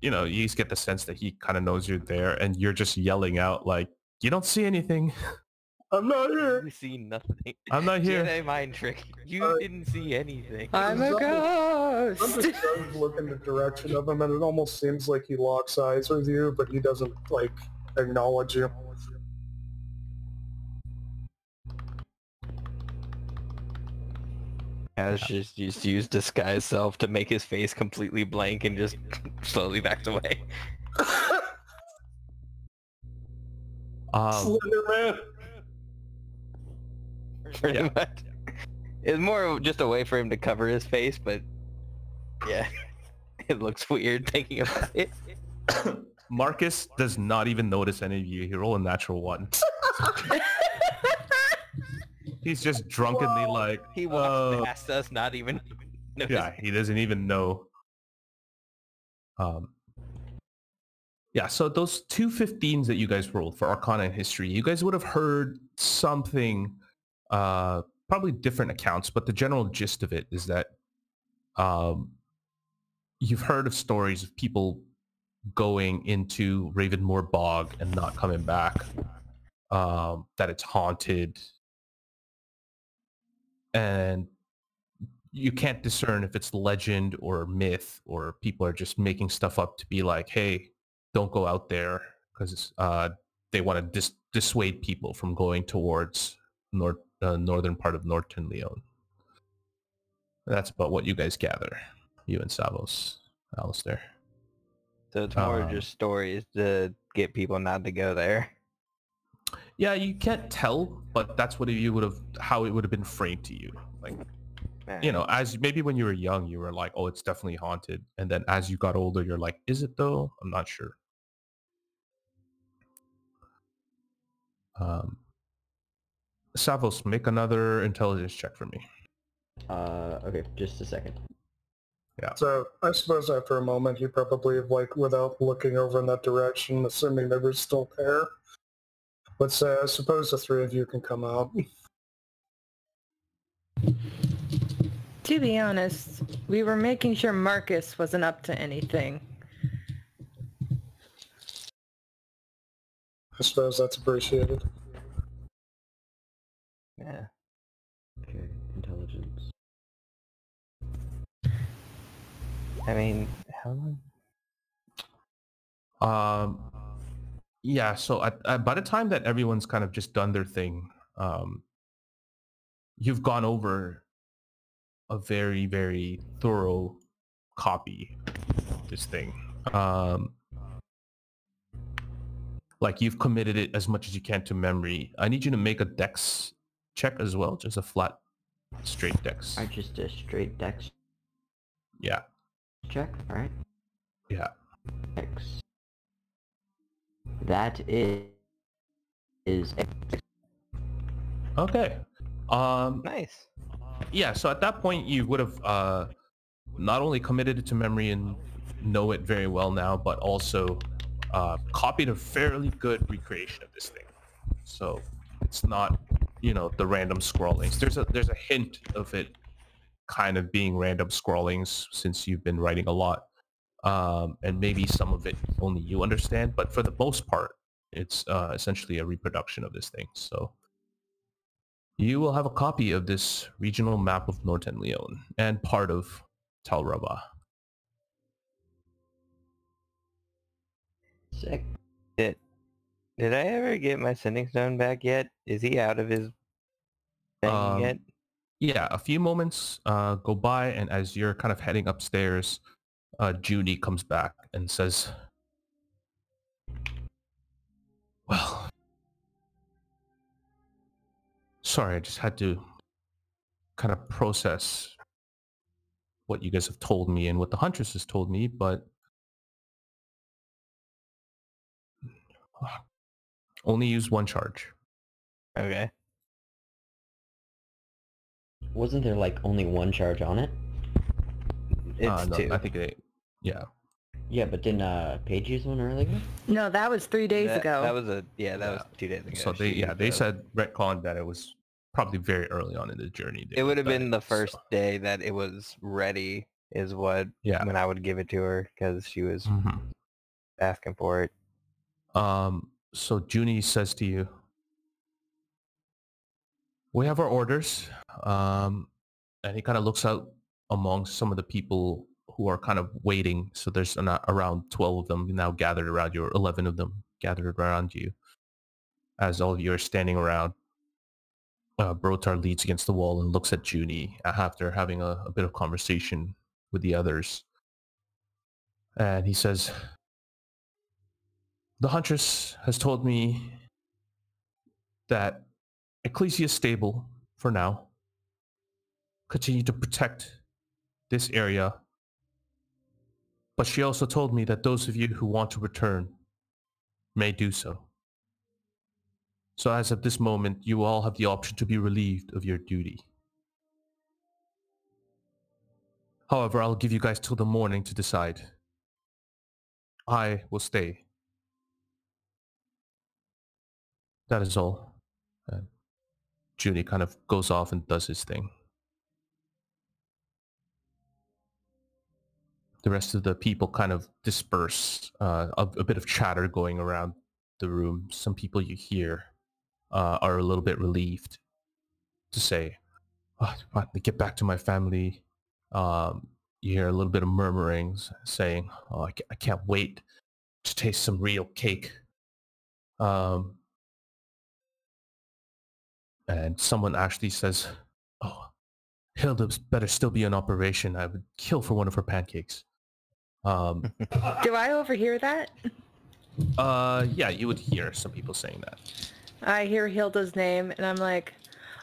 you know you just get the sense that he kind of knows you're there and you're just yelling out like you don't see anything [LAUGHS] I'm not here. You see nothing. i'm not [LAUGHS] here DNA mind trick. You Uh, didn't see anything. I'm a I'm ghost. just does look in the direction of him, and it almost seems like he locks eyes with you, but he doesn't like acknowledge you. Has just just used disguise self to make his face completely blank and just [LAUGHS] slowly backed away. [LAUGHS] um, Slender man. Pretty Yeah. much. It's more just a way for him to cover his face, but yeah, [LAUGHS] it looks weird thinking about it. [COUGHS] marcus does not even notice any of you he rolled a natural one [LAUGHS] he's just drunkenly like He walks "Uh, past us, not even. [LAUGHS] yeah he doesn't even know um yeah so those two 15s that you guys rolled for arcana and history you guys would have heard something uh probably different accounts but the general gist of it is that um you've heard of stories of people going into ravenmore bog and not coming back um that it's haunted. And you can't discern if it's legend or myth or people are just making stuff up to be like, hey, don't go out there because uh, they want to dis- dissuade people from going towards north uh, northern part of Norton Leon. That's about what you guys gather, you and Savos, Alistair. So it's more Um, just stories to get people not to go there. Yeah, you can't tell, but that's what you would have, how it would have been framed to you. Like, you know, as maybe when you were young, you were like, oh, it's definitely haunted. And then as you got older, you're like, is it though? I'm not sure. Um, Savos, make another intelligence check for me. Uh, okay, just a second. Yeah. So I suppose after a moment he probably like without looking over in that direction, assuming they were still there. Let's say I suppose the three of you can come out. To be honest, we were making sure Marcus wasn't up to anything. I suppose that's appreciated. Yeah. Okay, intelligence. I mean, how long? Um, yeah. So at, at, by the time that everyone's kind of just done their thing, um, you've gone over a very very thorough copy of this thing. Um, like you've committed it as much as you can to memory. I need you to make a dex check as well, just a flat, straight dex. I just a straight dex Yeah, check. All right. yeah. X. That is is Okay. Um, Nice. yeah so at that point you would have uh not only committed it to memory and know it very well now but also uh copied a fairly good recreation of this thing so it's not you know the random scrawlings there's a there's a hint of it kind of being random scrawlings since you've been writing a lot um and maybe some of it only you understand but for the most part it's uh essentially a reproduction of this thing. So you will have a copy of this regional map of Northern Leon and part of Tal sick. Did did I ever get my sending stone back yet? Is he out of his thing Um, yet? Yeah, a few moments uh, go by, and as you're kind of heading upstairs, uh, Judy comes back and says, "Well, sorry, I just had to kind of process what you guys have told me and what the Huntress has told me, but only use one charge." Okay. Wasn't there like only one charge on it? It's Uh, no, two. I think they, yeah. Yeah, but didn't uh Paige use one earlier? No, that was three days that, ago. That was a yeah. That Yeah. was two days ago. So they, She yeah, they used said retcon that it was probably very early on in the journey. they it would have done been the so- first day that it was ready. Is what Yeah. when I would give it to her because she was Mhm. asking for it. Um. So Junie says to you, "We have our orders." Um, and he kind of looks out among some of the people who are kind of waiting. So there's an, around twelve of them now gathered around you, or eleven of them gathered around you, as all of you are standing around. Uh, Brotar leads against the wall and looks at Junie after having a, a bit of conversation with the others. And he says, the Huntress has told me that Ecclesia stable for now. Continue to protect this area. But she also told me that those of you who want to return may do so. So as of this moment, you all have the option to be relieved of your duty. However, I'll give you guys till the morning to decide. I will stay. That is all. And Junie kind of goes off and does his thing. The rest of the people kind of disperse. Uh, a, a bit of chatter going around the room. Some people you hear uh, are a little bit relieved to say, oh, get back to my family. Um, you hear a little bit of murmurings saying, oh, I can't wait to taste some real cake. Um, and someone actually says, "Oh, Hilda better still be in operation. I would kill for one of her pancakes." Um, [LAUGHS] Do I overhear that? uh, yeah, you would hear some people saying that. I hear Hilda's name and I'm like,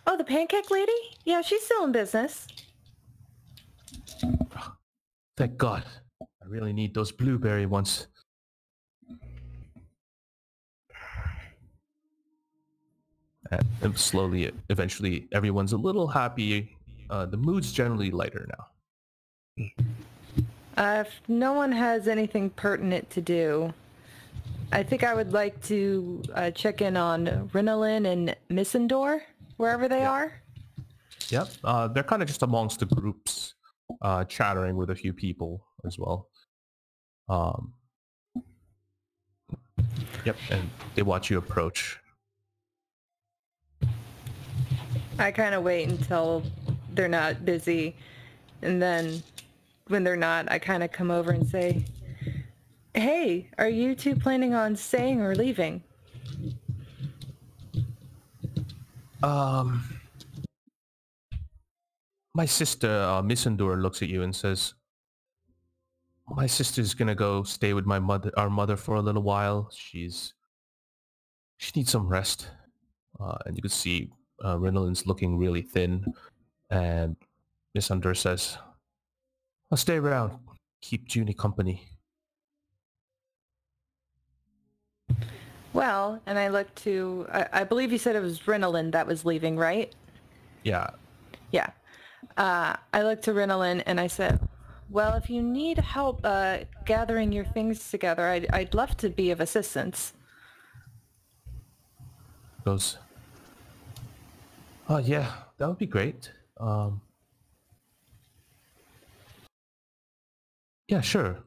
oh, the pancake lady? Yeah, she's still in business. Thank God. I really need those blueberry ones. And slowly, eventually, everyone's a little happy. Uh, the mood's generally lighter now. Uh, if no one has anything pertinent to do, I think I would like to uh, check in on Rinalin and Missendor, wherever they are. Yep. Uh, they're kind of just amongst the groups, uh, chattering with a few people as well. Um, yep. And they watch you approach. I kind of wait until they're not busy, and then when they're not, I kind of come over and say, "Hey, are you two planning on staying or leaving?" Um, my sister, uh, Miss looks at you and says, "My sister's gonna go stay with my mother, our mother, for a little while. She's she needs some rest." Uh, and you can see uh, looking really thin, and Miss Under says, "I'll stay around, keep Junie company." Well, and I look to, I, I believe you said it was Rinalin that was leaving, right? Yeah, Yeah. Uh, I looked to Rinalin and I said, well, if you need help uh, gathering your things together, I'd, I'd love to be of assistance. goes, "Oh yeah, that would be great." Um, yeah, sure.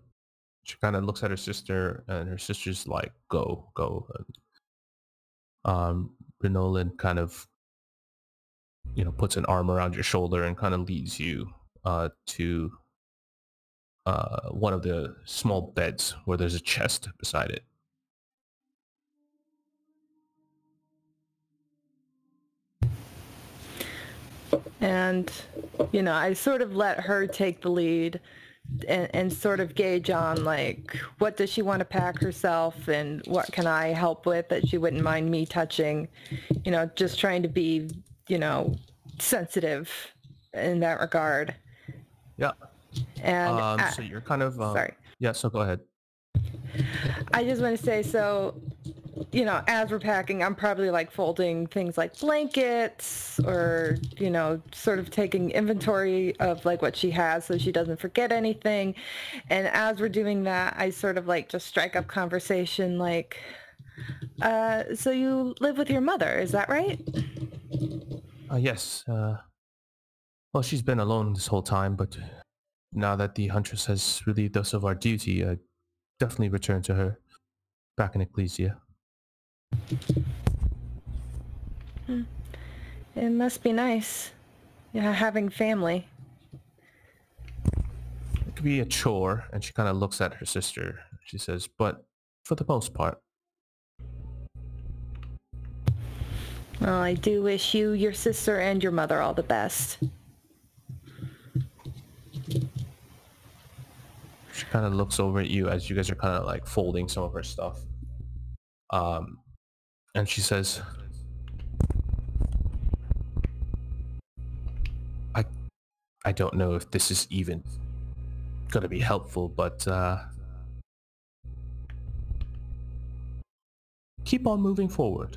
She kind of looks at her sister, and her sister's like, "Go, go." And, um, kind of, you know, puts an arm around your shoulder and kind of leads you uh, to uh, one of the small beds where there's a chest beside it. And, you know, I sort of let her take the lead and, and sort of gauge on like, what does she want to pack herself and what can I help with that she wouldn't mind me touching? You know, just trying to be, you know, sensitive in that regard. Yeah. And Um, I- so you're kind of um, sorry. Yeah. So go ahead. I just want to say, so, you know, as we're packing, I'm probably like folding things like blankets or, you know, sort of taking inventory of like what she has so she doesn't forget anything. And as we're doing that, I sort of like just strike up conversation like, uh, so you live with your mother, is that right? Uh, yes. Uh, well, she's been alone this whole time, but now that the Huntress has relieved us of our duty, I definitely return to her back in Ecclesia. It must be nice, yeah, having family. It could be a chore, and she kind of looks at her sister. She says, but for the most part, Well, I do wish you, your sister, and your mother all the best. she kind of looks over at you as you guys are kind of like folding some of her stuff. Um, and she says, I, I don't know if this is even gonna be helpful, but uh, keep on moving forward.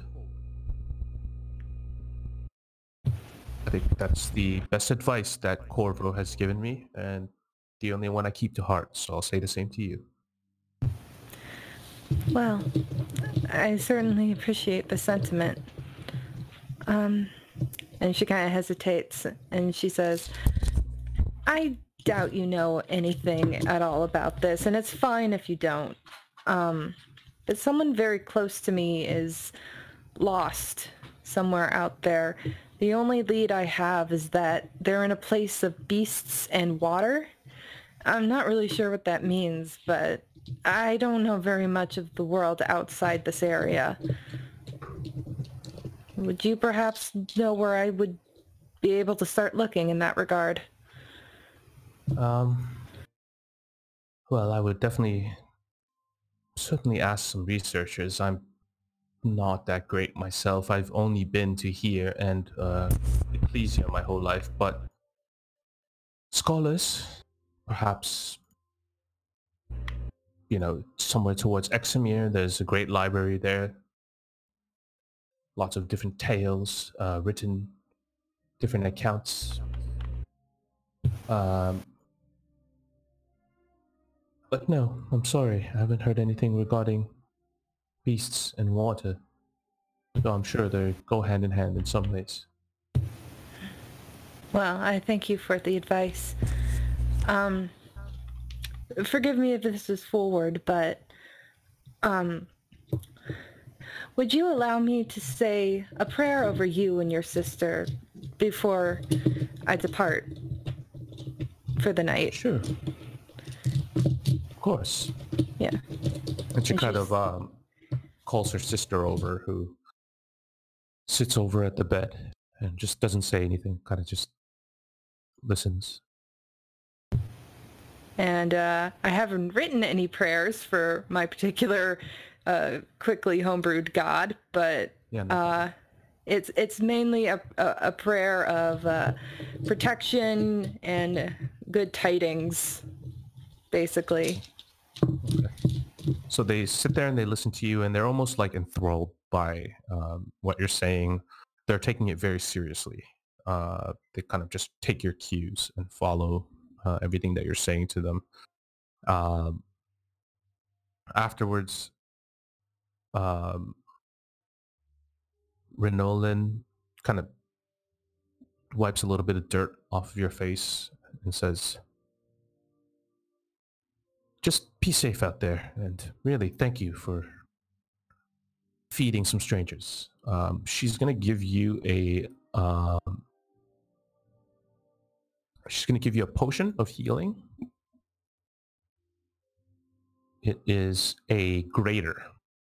I think that's the best advice that Corvo has given me, and the only one I keep to heart. So I'll say the same to you. Well, I certainly appreciate the sentiment. Um, and she kind of hesitates and she says, I doubt you know anything at all about this, and it's fine if you don't. Um, but someone very close to me is lost somewhere out there. The only lead I have is that they're in a place of beasts and water. I'm not really sure what that means, but I don't know very much of the world outside this area. Would you perhaps know where I would be able to start looking in that regard? Um, well, I would definitely, certainly ask some researchers. I'm not that great myself. I've only been to here and uh, Ecclesia my whole life, but scholars, perhaps, you know, somewhere towards Examir, there's a great library there. Lots of different tales, uh, written, different accounts. Um, But no, I'm sorry. I haven't heard anything regarding beasts and water. Though I'm sure they go hand in hand in some ways. Well, I thank you for the advice. Um, forgive me if this is forward, but um, would you allow me to say a prayer over you and your sister before I depart for the night? Sure. Of course. Yeah. And she And kind she's- of um, calls her sister over who sits over at the bed and just doesn't say anything, kind of just listens. And uh, I haven't written any prayers for my particular uh, quickly homebrewed god, but Yeah, no uh, it's it's mainly a, a, a prayer of uh, protection and good tidings, basically. So they sit there and they listen to you and they're almost like enthralled by um, what you're saying. They're taking it very seriously. Uh, they kind of just take your cues and follow uh, everything that you're saying to them. Um, afterwards, um, Renolin kind of wipes a little bit of dirt off of your face and says, just be safe out there and really thank you for feeding some strangers um, she's going to give you a um, she's going to give you a potion of healing it is a greater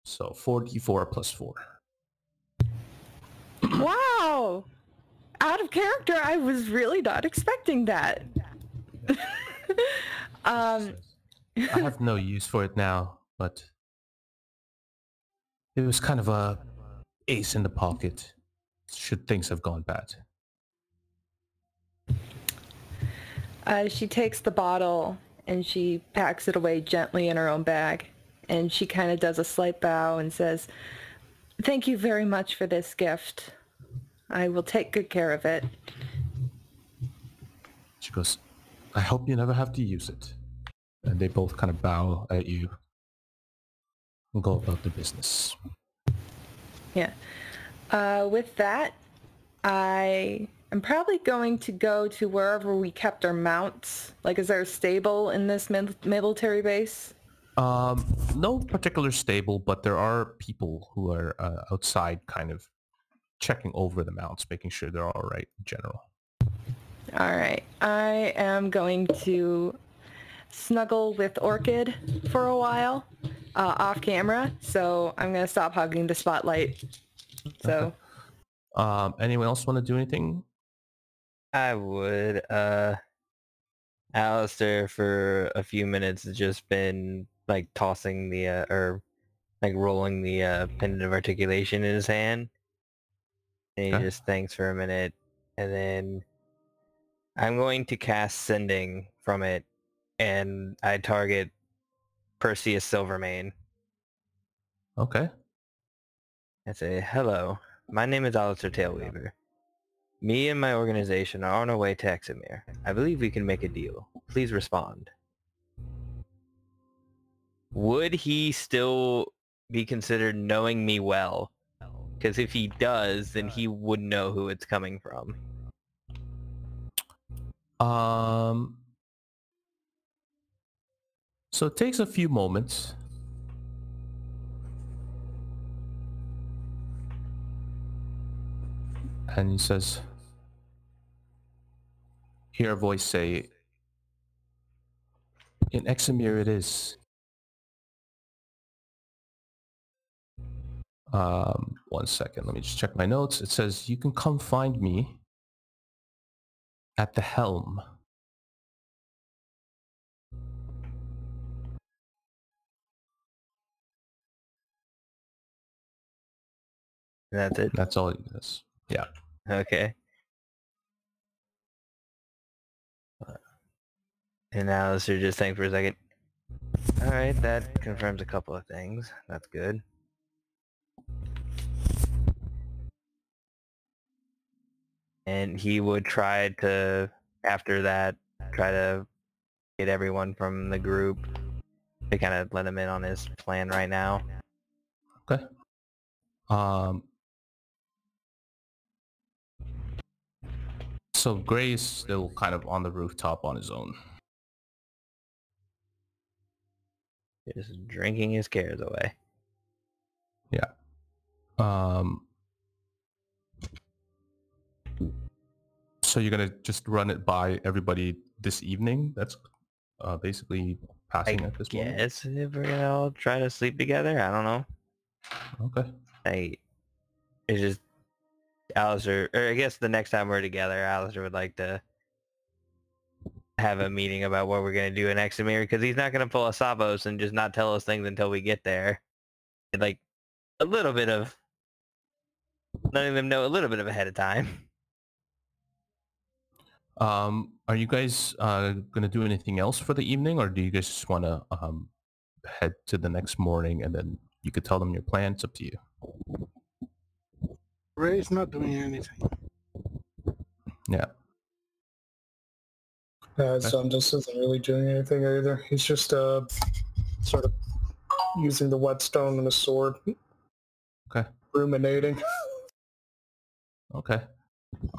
so 4d4 plus 4 Wow! Out of character, I was really not expecting that. [LAUGHS] um, i have no use for it now but it was kind of a ace in the pocket should things have gone bad Uh, she takes the bottle and she packs it away gently in her own bag. And she kind of does a slight bow and says, Thank you very much for this gift. I will take good care of it. She goes, I hope you never have to use it. And they both kind of bow at you and go about their business. Yeah. Uh, with that, I am probably going to go to wherever we kept our mounts. Like, is there a stable in this mil- military base? Um, no particular stable, but there are people who are uh, outside kind of checking over the mounts, making sure they're all right in general. All right. I am going to snuggle with Orchid for a while uh, off camera. So I'm going to stop hugging the spotlight. So Um, anyone else want to do anything? I would. Uh, Alistair for a few minutes has just been like tossing the uh, or like rolling the uh, pendant of articulation in his hand, and he Okay. just thanks for a minute, and then I'm going to cast sending from it, and I target Perseus Silvermane. Okay. I say, hello, my name is Alistair Tailweaver. Me and my organization are on our way to Examir. I believe we can make a deal. Please respond. Would he still be considered knowing me well? Because if he does, then he would know who it's coming from. Um, so it takes a few moments. And he says, hear a voice say, in Examir it is. Um, one second, let me just check my notes. It says, you can come find me at the helm. That's it. That's all it is. Yeah. Okay. And Alistair just thanked for a second. Alright, that confirms a couple of things. That's good. And he would try to, after that, try to get everyone from the group to kind of let him in on his plan right now. Okay. Um. So Gray is still kind of on the rooftop on his own. Just drinking his cares away. Yeah. Um. So you're gonna just run it by everybody this evening? That's uh, basically passing I at this moment. guess if we're gonna all try to sleep together, I don't know. Okay. I it's just Alistair or I guess the next time we're together, Alistair would like to have a meeting about what we're gonna do in Examir because he's not gonna pull a Savos and just not tell us things until we get there. Like a little bit of letting them know a little bit of ahead of time. Um, are you guys uh, gonna do anything else for the evening, or do you guys just want to um, head to the next morning and then you could tell them your plan? It's up to you. Ray's not doing anything. Yeah. Uh, Xundus isn't really doing anything either. He's just uh, sort of using the whetstone and a sword. Okay. Ruminating. Okay.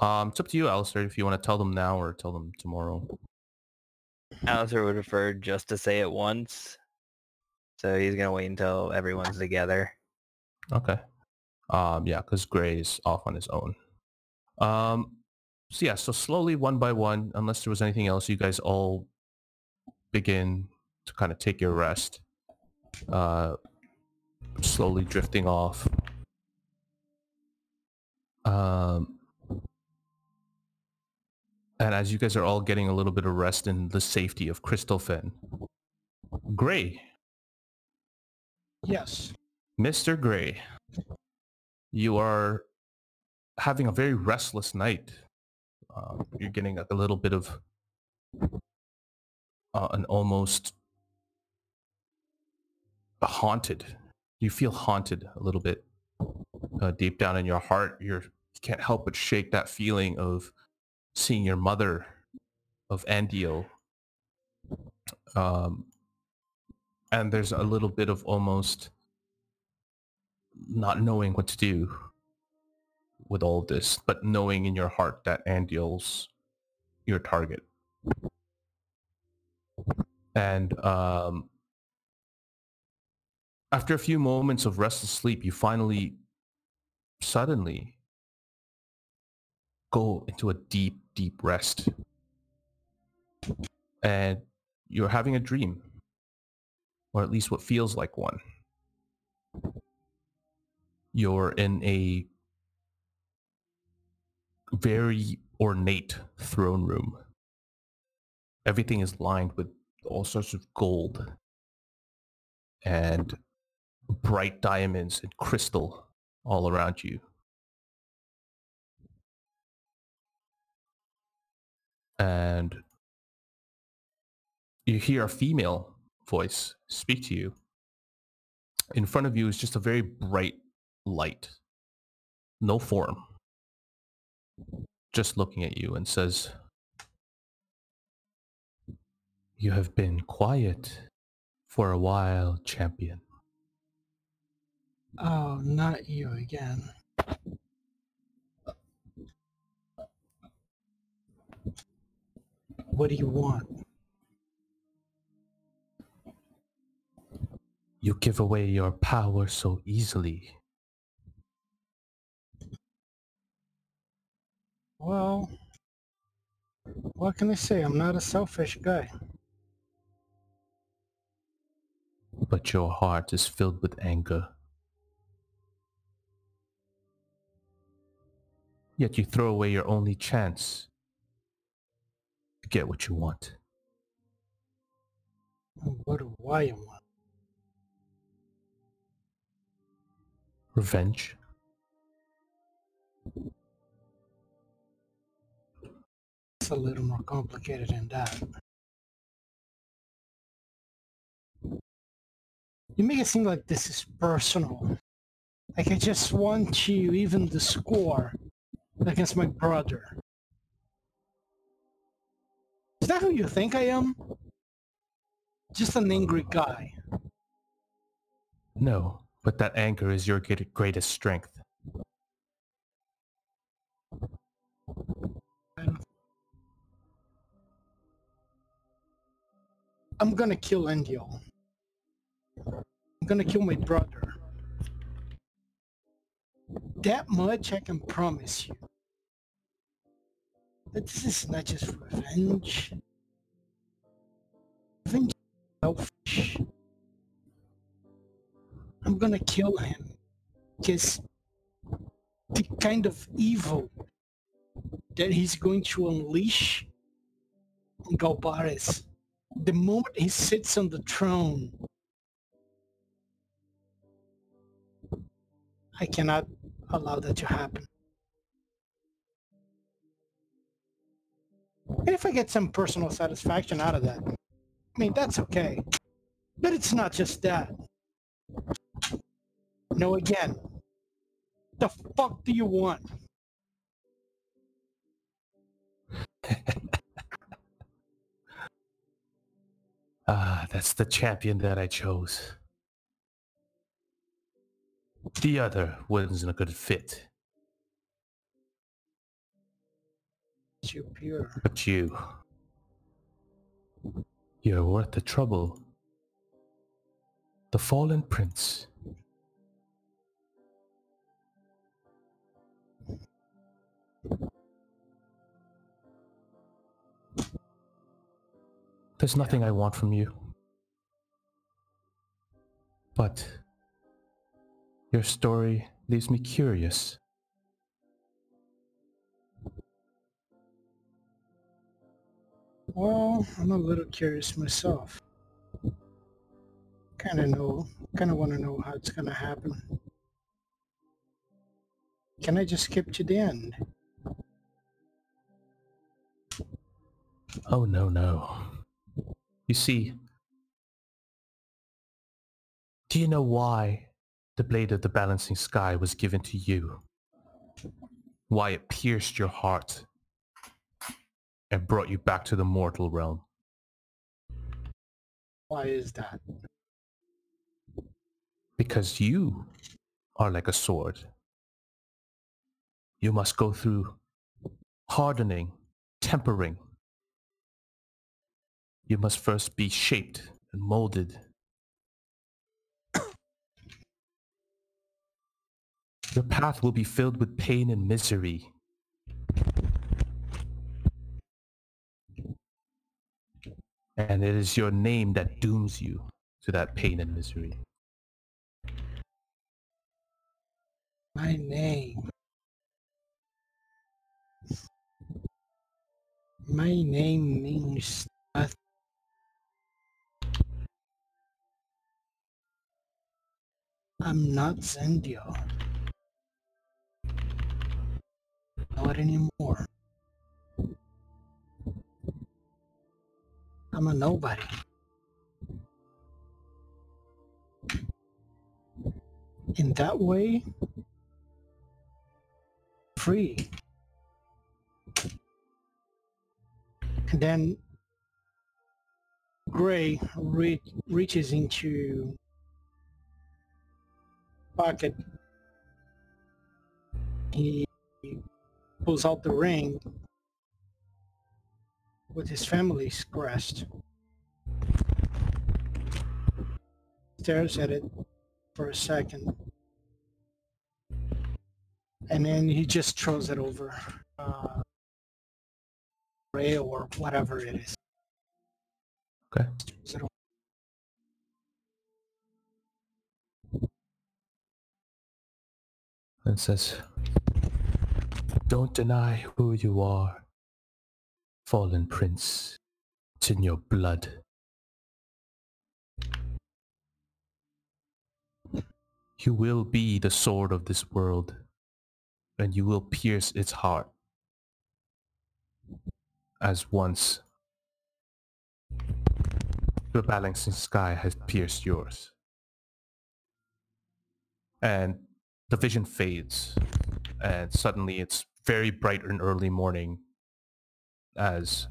Um, it's up to you, Alistair, if you want to tell them now or tell them tomorrow. Alistair would prefer just to say it once. So he's gonna wait until everyone's together. Okay. Um, yeah, because Gray's off on his own. Um, so yeah, so slowly, one by one, unless there was anything else, you guys all begin to kind of take your rest. Uh, slowly drifting off. Um, and as you guys are all getting a little bit of rest in the safety of Crystal Fen, Gray, Yes. Mr. Gray, you are having a very restless night. Uh, you're getting a little bit of uh, an almost haunted. You feel haunted a little bit uh, deep down in your heart. You're, you can't help but shake that feeling of seeing your mother, of Andio. Um, and there's a little bit of almost not knowing what to do with all this, but knowing in your heart that Andiel's your target. And um, after a few moments of restless sleep, you finally, suddenly, go into a deep, deep rest. And you're having a dream, or at least what feels like one. You're in a very ornate throne room. Everything is lined with all sorts of gold and bright diamonds and crystal all around you. And you hear a female voice speak to you. In front of you is just a very bright light, no form, just looking at you and says, You have been quiet for a while, champion. Oh, not you again. What do you want? You give away your power so easily. Well, what can I say? I'm not a selfish guy. but your heart is filled with anger. Yet you throw away your only chance to get what you want. What do I want? Revenge. A little more complicated than that. You make it seem like this is personal. Like I just want to even the score against my brother. Is that who you think I am? just an angry guy. No, but that anger is your greatest strength. I'm gonna kill Endiel. I'm gonna kill my brother. That much I can promise you. But this is not just revenge. Revenge is selfish. I'm gonna kill him because the kind of evil that he's going to unleash on Galbares the moment he sits on the throne, I cannot allow that to happen. And if I get some personal satisfaction out of that, I mean, that's okay. But it's not just that. No, again, the fuck do you want? [LAUGHS] Ah, that's the champion that I chose. The other wasn't a good fit, You pure. but you. You're worth the trouble. The fallen prince. There's nothing I want from you. But your story leaves me curious. Well, I'm a little curious myself. Kind of know, kind of want to know how it's gonna happen. Can I just skip to the end? Oh, no, no. You see, do you know why the blade of the balancing sky was given to you? Why it pierced your heart and brought you back to the mortal realm? Why is that? Because you are like a sword. You must go through hardening, tempering. You must first be shaped and molded. Your path will be filled with pain and misery. And it is your name that dooms you to that pain and misery. My name. My name means nothing. I'm not Zendio. Not anymore. I'm a nobody. In that way, free. And then Gray re- reaches into pocket. He pulls out the ring with his family's crest. Stares at it for a second. And then he just throws it over uh, Ray or whatever it is. Okay. And says, Don't deny who you are, fallen prince. It's in your blood. You will be the sword of this world, and you will pierce its heart. As once the balancing sky has pierced yours. And the vision fades, and suddenly it's very bright and early morning as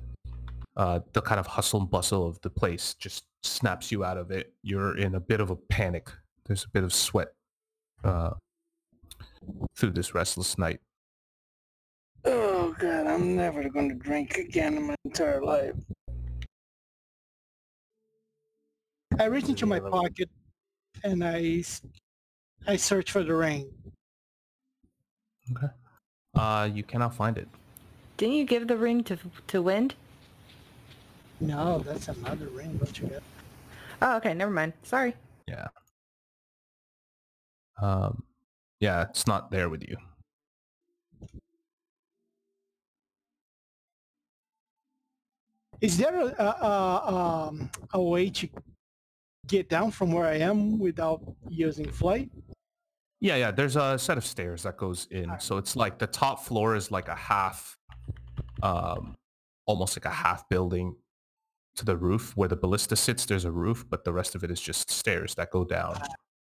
uh, the kind of hustle and bustle of the place just snaps you out of it. You're in a bit of a panic. There's a bit of sweat uh, through this restless night. Oh god, I'm never gonna drink again in my entire life. I reach into my pocket and I I search for the ring. Okay. Uh, you cannot find it. Didn't you give the ring to to Wind? No, that's another ring. Don't you get? Oh, okay, never mind. Sorry. Yeah. Um, yeah, it's not there with you. Is there a, a, a, um, a way to get down from where I am without using flight? Yeah, yeah. There's a set of stairs that goes in. So it's like the top floor is like a half, um, almost like a half building to the roof. Where the ballista sits, there's a roof, but the rest of it is just stairs that go down.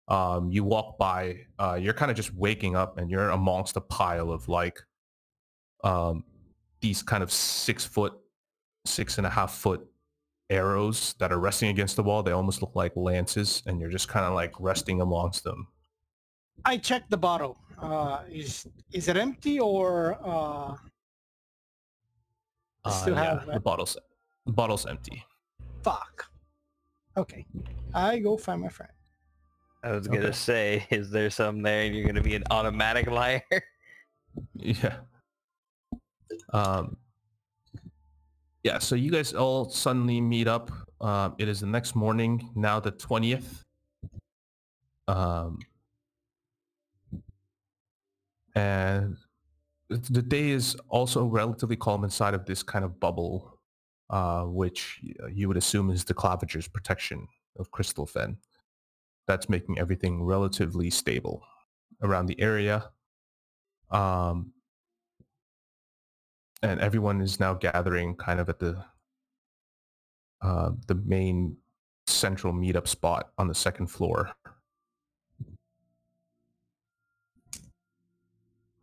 Um, you walk by, uh, you're kind of just waking up and you're amongst a pile of like, um, these kind of six foot, six and a half foot arrows that are resting against the wall. They almost look like lances and you're just kind of like resting amongst them. I checked the bottle. Uh, is is it empty or uh, I still Uh, yeah, have the bottle's the bottle's empty. fuck? Okay, I go find my friend. I was gonna Okay. say, is there some there and you're gonna be an automatic [LAUGHS] liar? Yeah. Um. Yeah. So you guys all suddenly meet up. Um, it is the next morning, now the twentieth. Um. And the day is also relatively calm inside of this kind of bubble, uh, which you would assume is the Claviger's protection of Crystal Fen. That's making everything relatively stable around the area. Um, and everyone is now gathering kind of at the uh, the main central meetup spot on the second floor.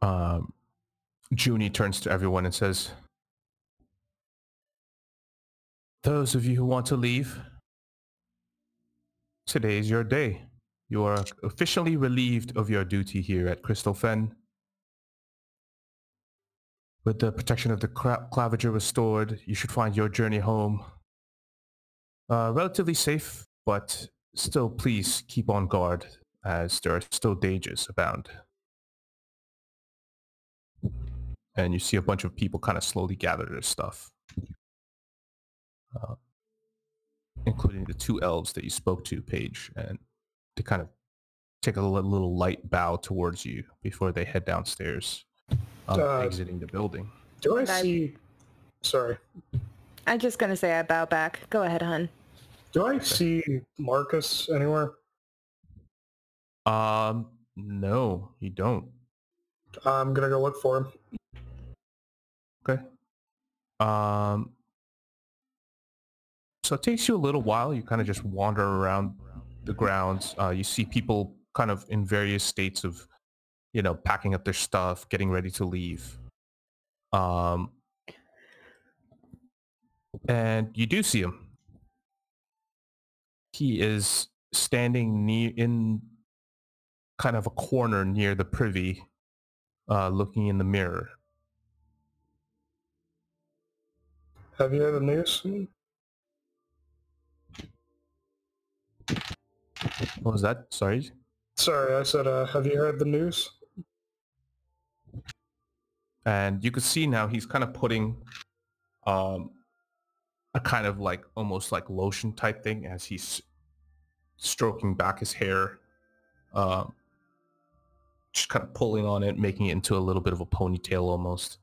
Um, Junie turns to everyone and says, "Those of you who want to leave, today is your day. You are officially relieved of your duty here at Crystal Fen." With the protection of the claviger restored, you should find your journey home uh, relatively safe, but still please keep on guard as there are still dangers abound. And you see a bunch of people kind of slowly gather their stuff, uh, including the two elves that you spoke to, Paige, and they kind of take a little light bow towards you before they head downstairs, uh, Uh, exiting the building. Do I I- see? Sorry. I'm just gonna say I bow back. Go ahead, hun. Do I see Marcus anywhere? Um, no, you don't. I'm gonna go look for him. Okay. Um, so it takes you a little while. You kind of just wander around the grounds. Uh, you see people kind of in various states of, you know, packing up their stuff, getting ready to leave. Um, and you do see him. He is standing near in kind of a corner near the privy, uh, looking in the mirror. Have you heard the news? What was that? Sorry. Sorry, I said, uh, have you heard the news? And you can see now he's kind of putting um, a kind of like almost like lotion type thing as he's stroking back his hair, um, just kind of pulling on it, making it into a little bit of a ponytail almost.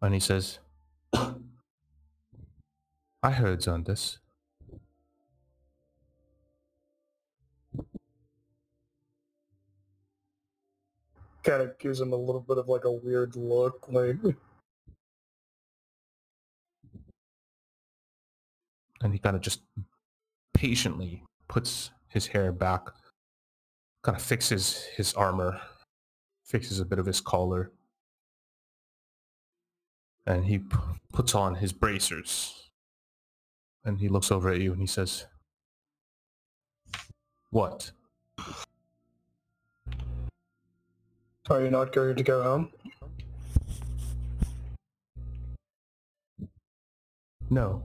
And he says, [COUGHS] "I heard on this. Kind of gives him a little bit of like a weird look, like, and he kind of just patiently puts his hair back, kind of fixes his armor, fixes a bit of his collar, and he p- puts on his bracers And he looks over at you and he says, What? Are you not going to go home? No.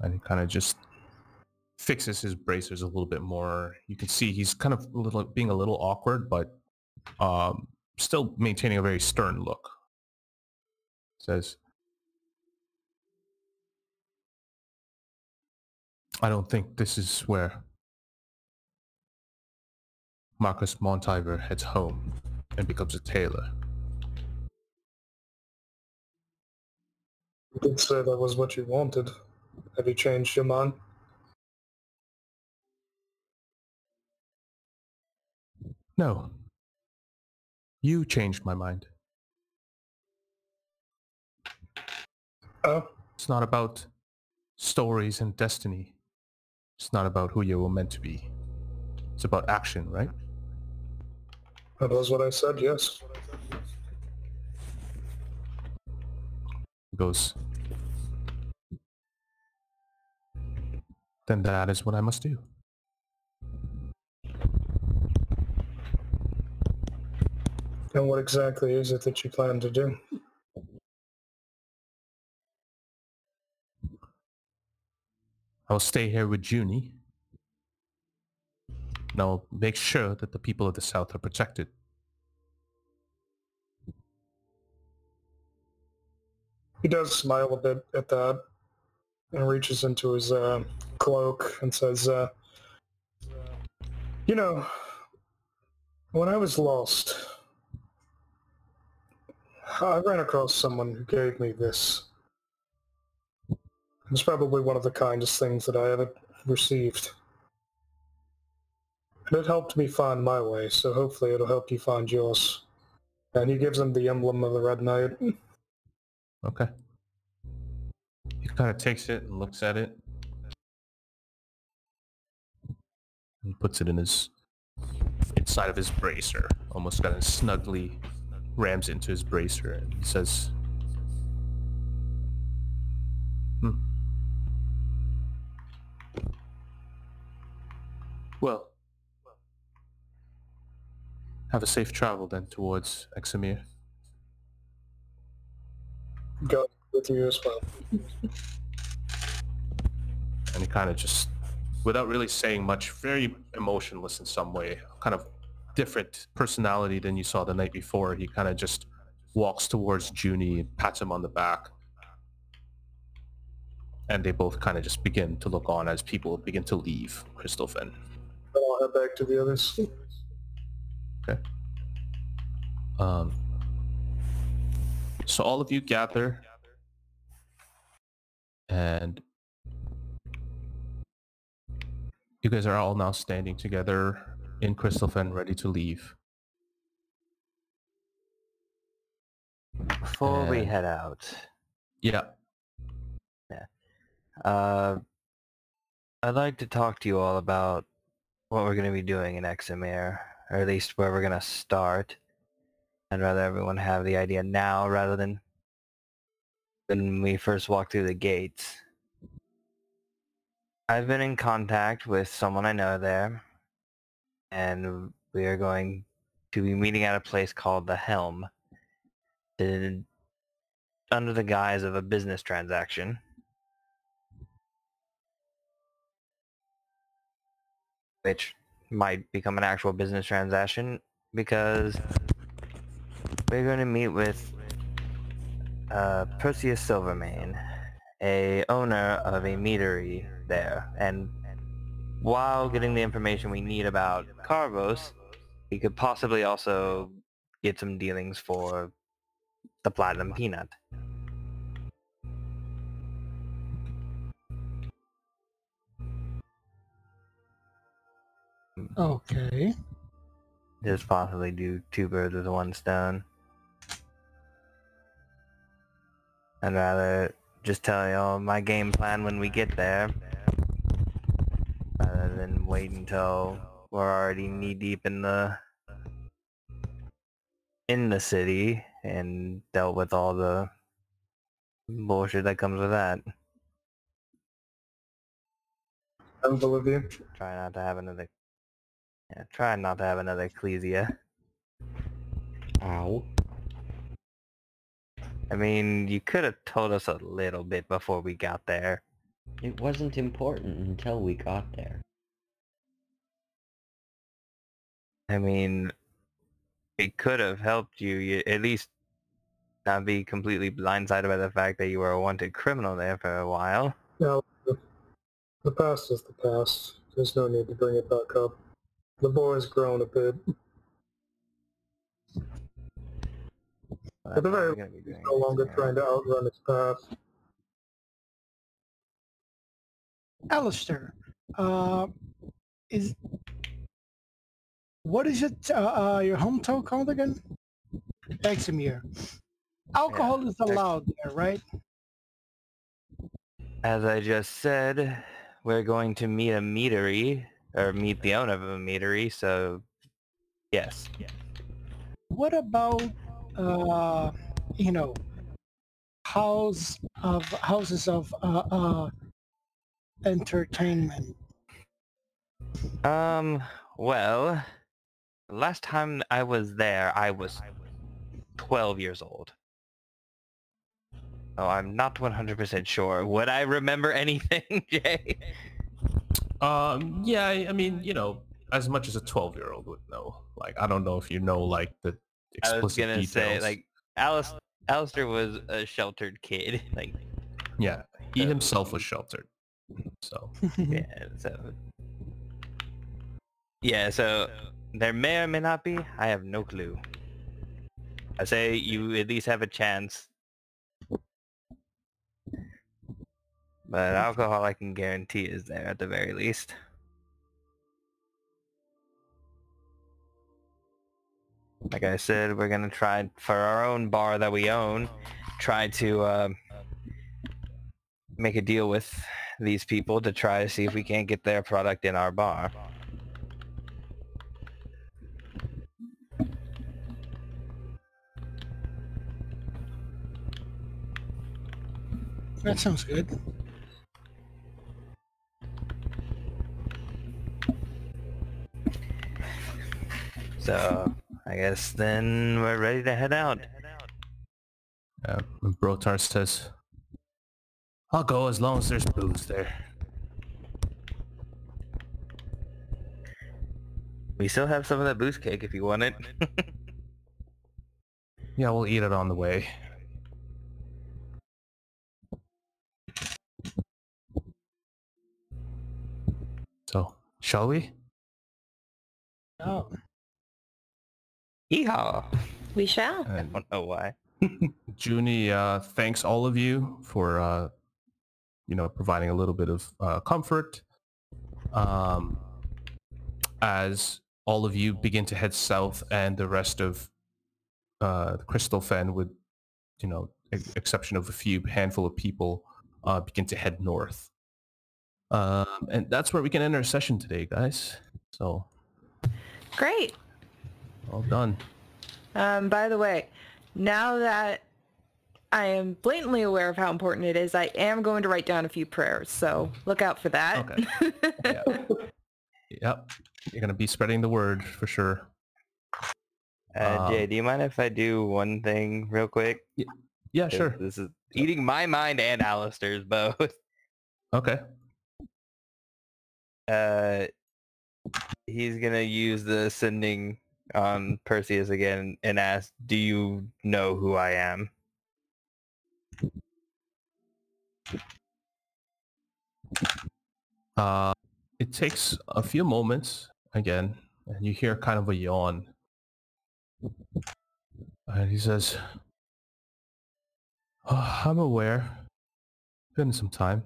And he kind of just fixes his bracers a little bit more. You can see he's kind of a little, being a little awkward, but um, still maintaining a very stern look. Says, I don't think this is where Marcus Montiver heads home and becomes a tailor. You did say that was what you wanted. Have you changed your mind? No. You changed my mind. Oh, It's not about stories and destiny. It's not about who you were meant to be. It's about action, right? that was what I said, yes. He goes, then that is what I must do. And what exactly is it that you plan to do? I will stay here with Junie. And I'll make sure that the people of the South are protected. He does smile a bit at that and reaches into his uh, cloak and says, uh, You know, when I was lost, I ran across someone who gave me this. It's probably one of the kindest things that I ever received. And it helped me find my way, so hopefully it'll help you find yours. And he gives him the emblem of the Red Knight. Okay. He kind of takes it and looks at it. And puts it in his inside of his bracer. Almost kind of snugly rams into his bracer and says, Well, have a safe travel then towards Examir. Go with you as well. and he kind of just, without really saying much, very emotionless in some way, kind of different personality than you saw the night before. He kind of just walks towards Junie and pats him on the back. And they both kind of just begin to look on as people begin to leave Crystal Crystalfen. Then I'll head back to the others. Okay. Um, so all of you gather and you guys are all now standing together in Crystalfen ready to leave. Before we head out, Yeah. Yeah. uh, I'd like to talk to you all about what we're going to be doing in Examir, or at least where we're going to start. I'd rather everyone have the idea now rather than when we first walk through the gates. I've been in contact with someone I know there, and we are going to be meeting at a place called the Helm, to, under the guise of a business transaction. Which might become an actual business transaction because we're going to meet with uh, Perseus Silvermane, a owner of a meadery there, and while getting the information we need about Carvos, we could possibly also get some dealings for the Platinum Peanut. Okay. Just possibly do two birds with one stone. I'd rather just tell y'all my game plan when we get there, rather than wait until we're already knee deep in the in the city and dealt with all the bullshit that comes with that. I'm Bolivia. Try not to have another. Yeah, try not to have another ecclesia. Ow. I mean, you could have told us a little bit before we got there. It wasn't important until we got there. I mean, it could have helped you, you at least not be completely blindsided by the fact that you were a wanted criminal there for a while. Now, the, the past is the past. There's no need to bring it back up. The boy's grown a bit. At the very we're gonna be He's no longer here. trying to outrun his past. Alistair, uh, is what is it? Uh, uh, your hometown called again? Examir. Alcohol is Ex- allowed there, right? As I just said, we're going to meet a meadery, or meet the owner of a meadery, so yes. What about, uh, you know, house of houses of uh, uh, entertainment? Um, well, last time I was there, I was 12 years old. Oh, I'm not 100% sure. Would I remember anything, [LAUGHS] Jay? Um, yeah, I I mean, you know, as much as a 12-year-old would know. Like, I don't know if you know, like, the I explicit was gonna details. say, like, Alice, Alistair was a sheltered kid. [LAUGHS] Like, yeah, he himself was sheltered. So, yeah, so... Yeah, so there may or may not be. I have no clue. I say you at least have a chance. But alcohol I can guarantee is there at the very least. Like I said, we're gonna try for our own bar that we own, try to uh, make a deal with these people to try to see if we can't get their product in our bar. that sounds good. So I guess then we're ready to head out. yeah, and Brotar says, I'll go as long as there's booze there. We still have some of that boost cake if you want it. [LAUGHS] Yeah, we'll eat it on the way. So, shall we? Oh, Yeehaw! We shall. I And don't know why. [LAUGHS] Junie uh, thanks all of you for, uh, you know, providing a little bit of uh, comfort. Um, as all of you begin to head south and the rest of uh, Crystal Fen, with, you know, ex- exception of a few handful of people, uh, begin to head north. Um, and that's where we can end our session today, guys. So, Great. All done. Um, by the way, now that I am blatantly aware of how important it is, I am going to write down a few prayers. So look out for that. Okay. Yeah. Yep. You're going to be spreading the word for sure. Uh, Jay, Um, do you mind if I do one thing real quick? Yeah, yeah sure. This is eating my mind and Alistair's both. [LAUGHS] Okay. Uh, he's gonna use the sending on Perseus again and ask, "Do you know who I am?" Uh, it takes a few moments again, and you hear kind of a yawn. And he says, "Oh, I'm aware. Been some time.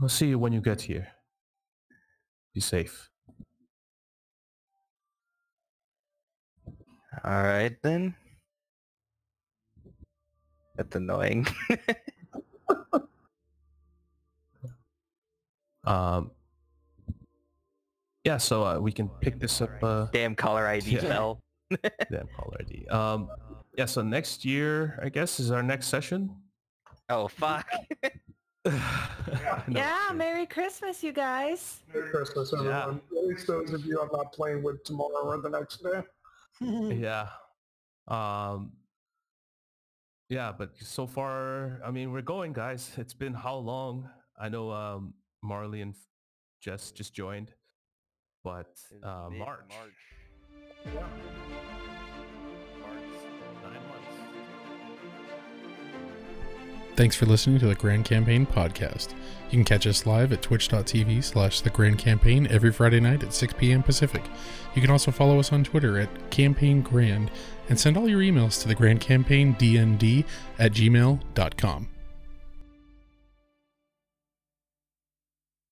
I'll see you when you get here. Be safe. All right then. That's annoying. [LAUGHS] Um, yeah, so uh, we can pick this up. Uh, Damn caller ID [LAUGHS] Yeah. fell. [LAUGHS] damn caller ID. Um, yeah, so next year, I guess, is our next session. Oh fuck. No, yeah, sure. Merry Christmas, you guys. Merry Christmas, everyone. At least those of you I'm not playing with tomorrow or the next day. [LAUGHS] yeah. Um yeah but so far i mean we're going guys. It's been how long? I know um marley and jess just joined but uh march, Yeah. Thanks for listening to the Grand Campaign podcast. You can catch us live at twitch.tv slash the Grand Campaign every Friday night at 6 p.m. Pacific. You can also follow us on Twitter at Campaign Grand and send all your emails to the Grand Campaign DND at gmail.com.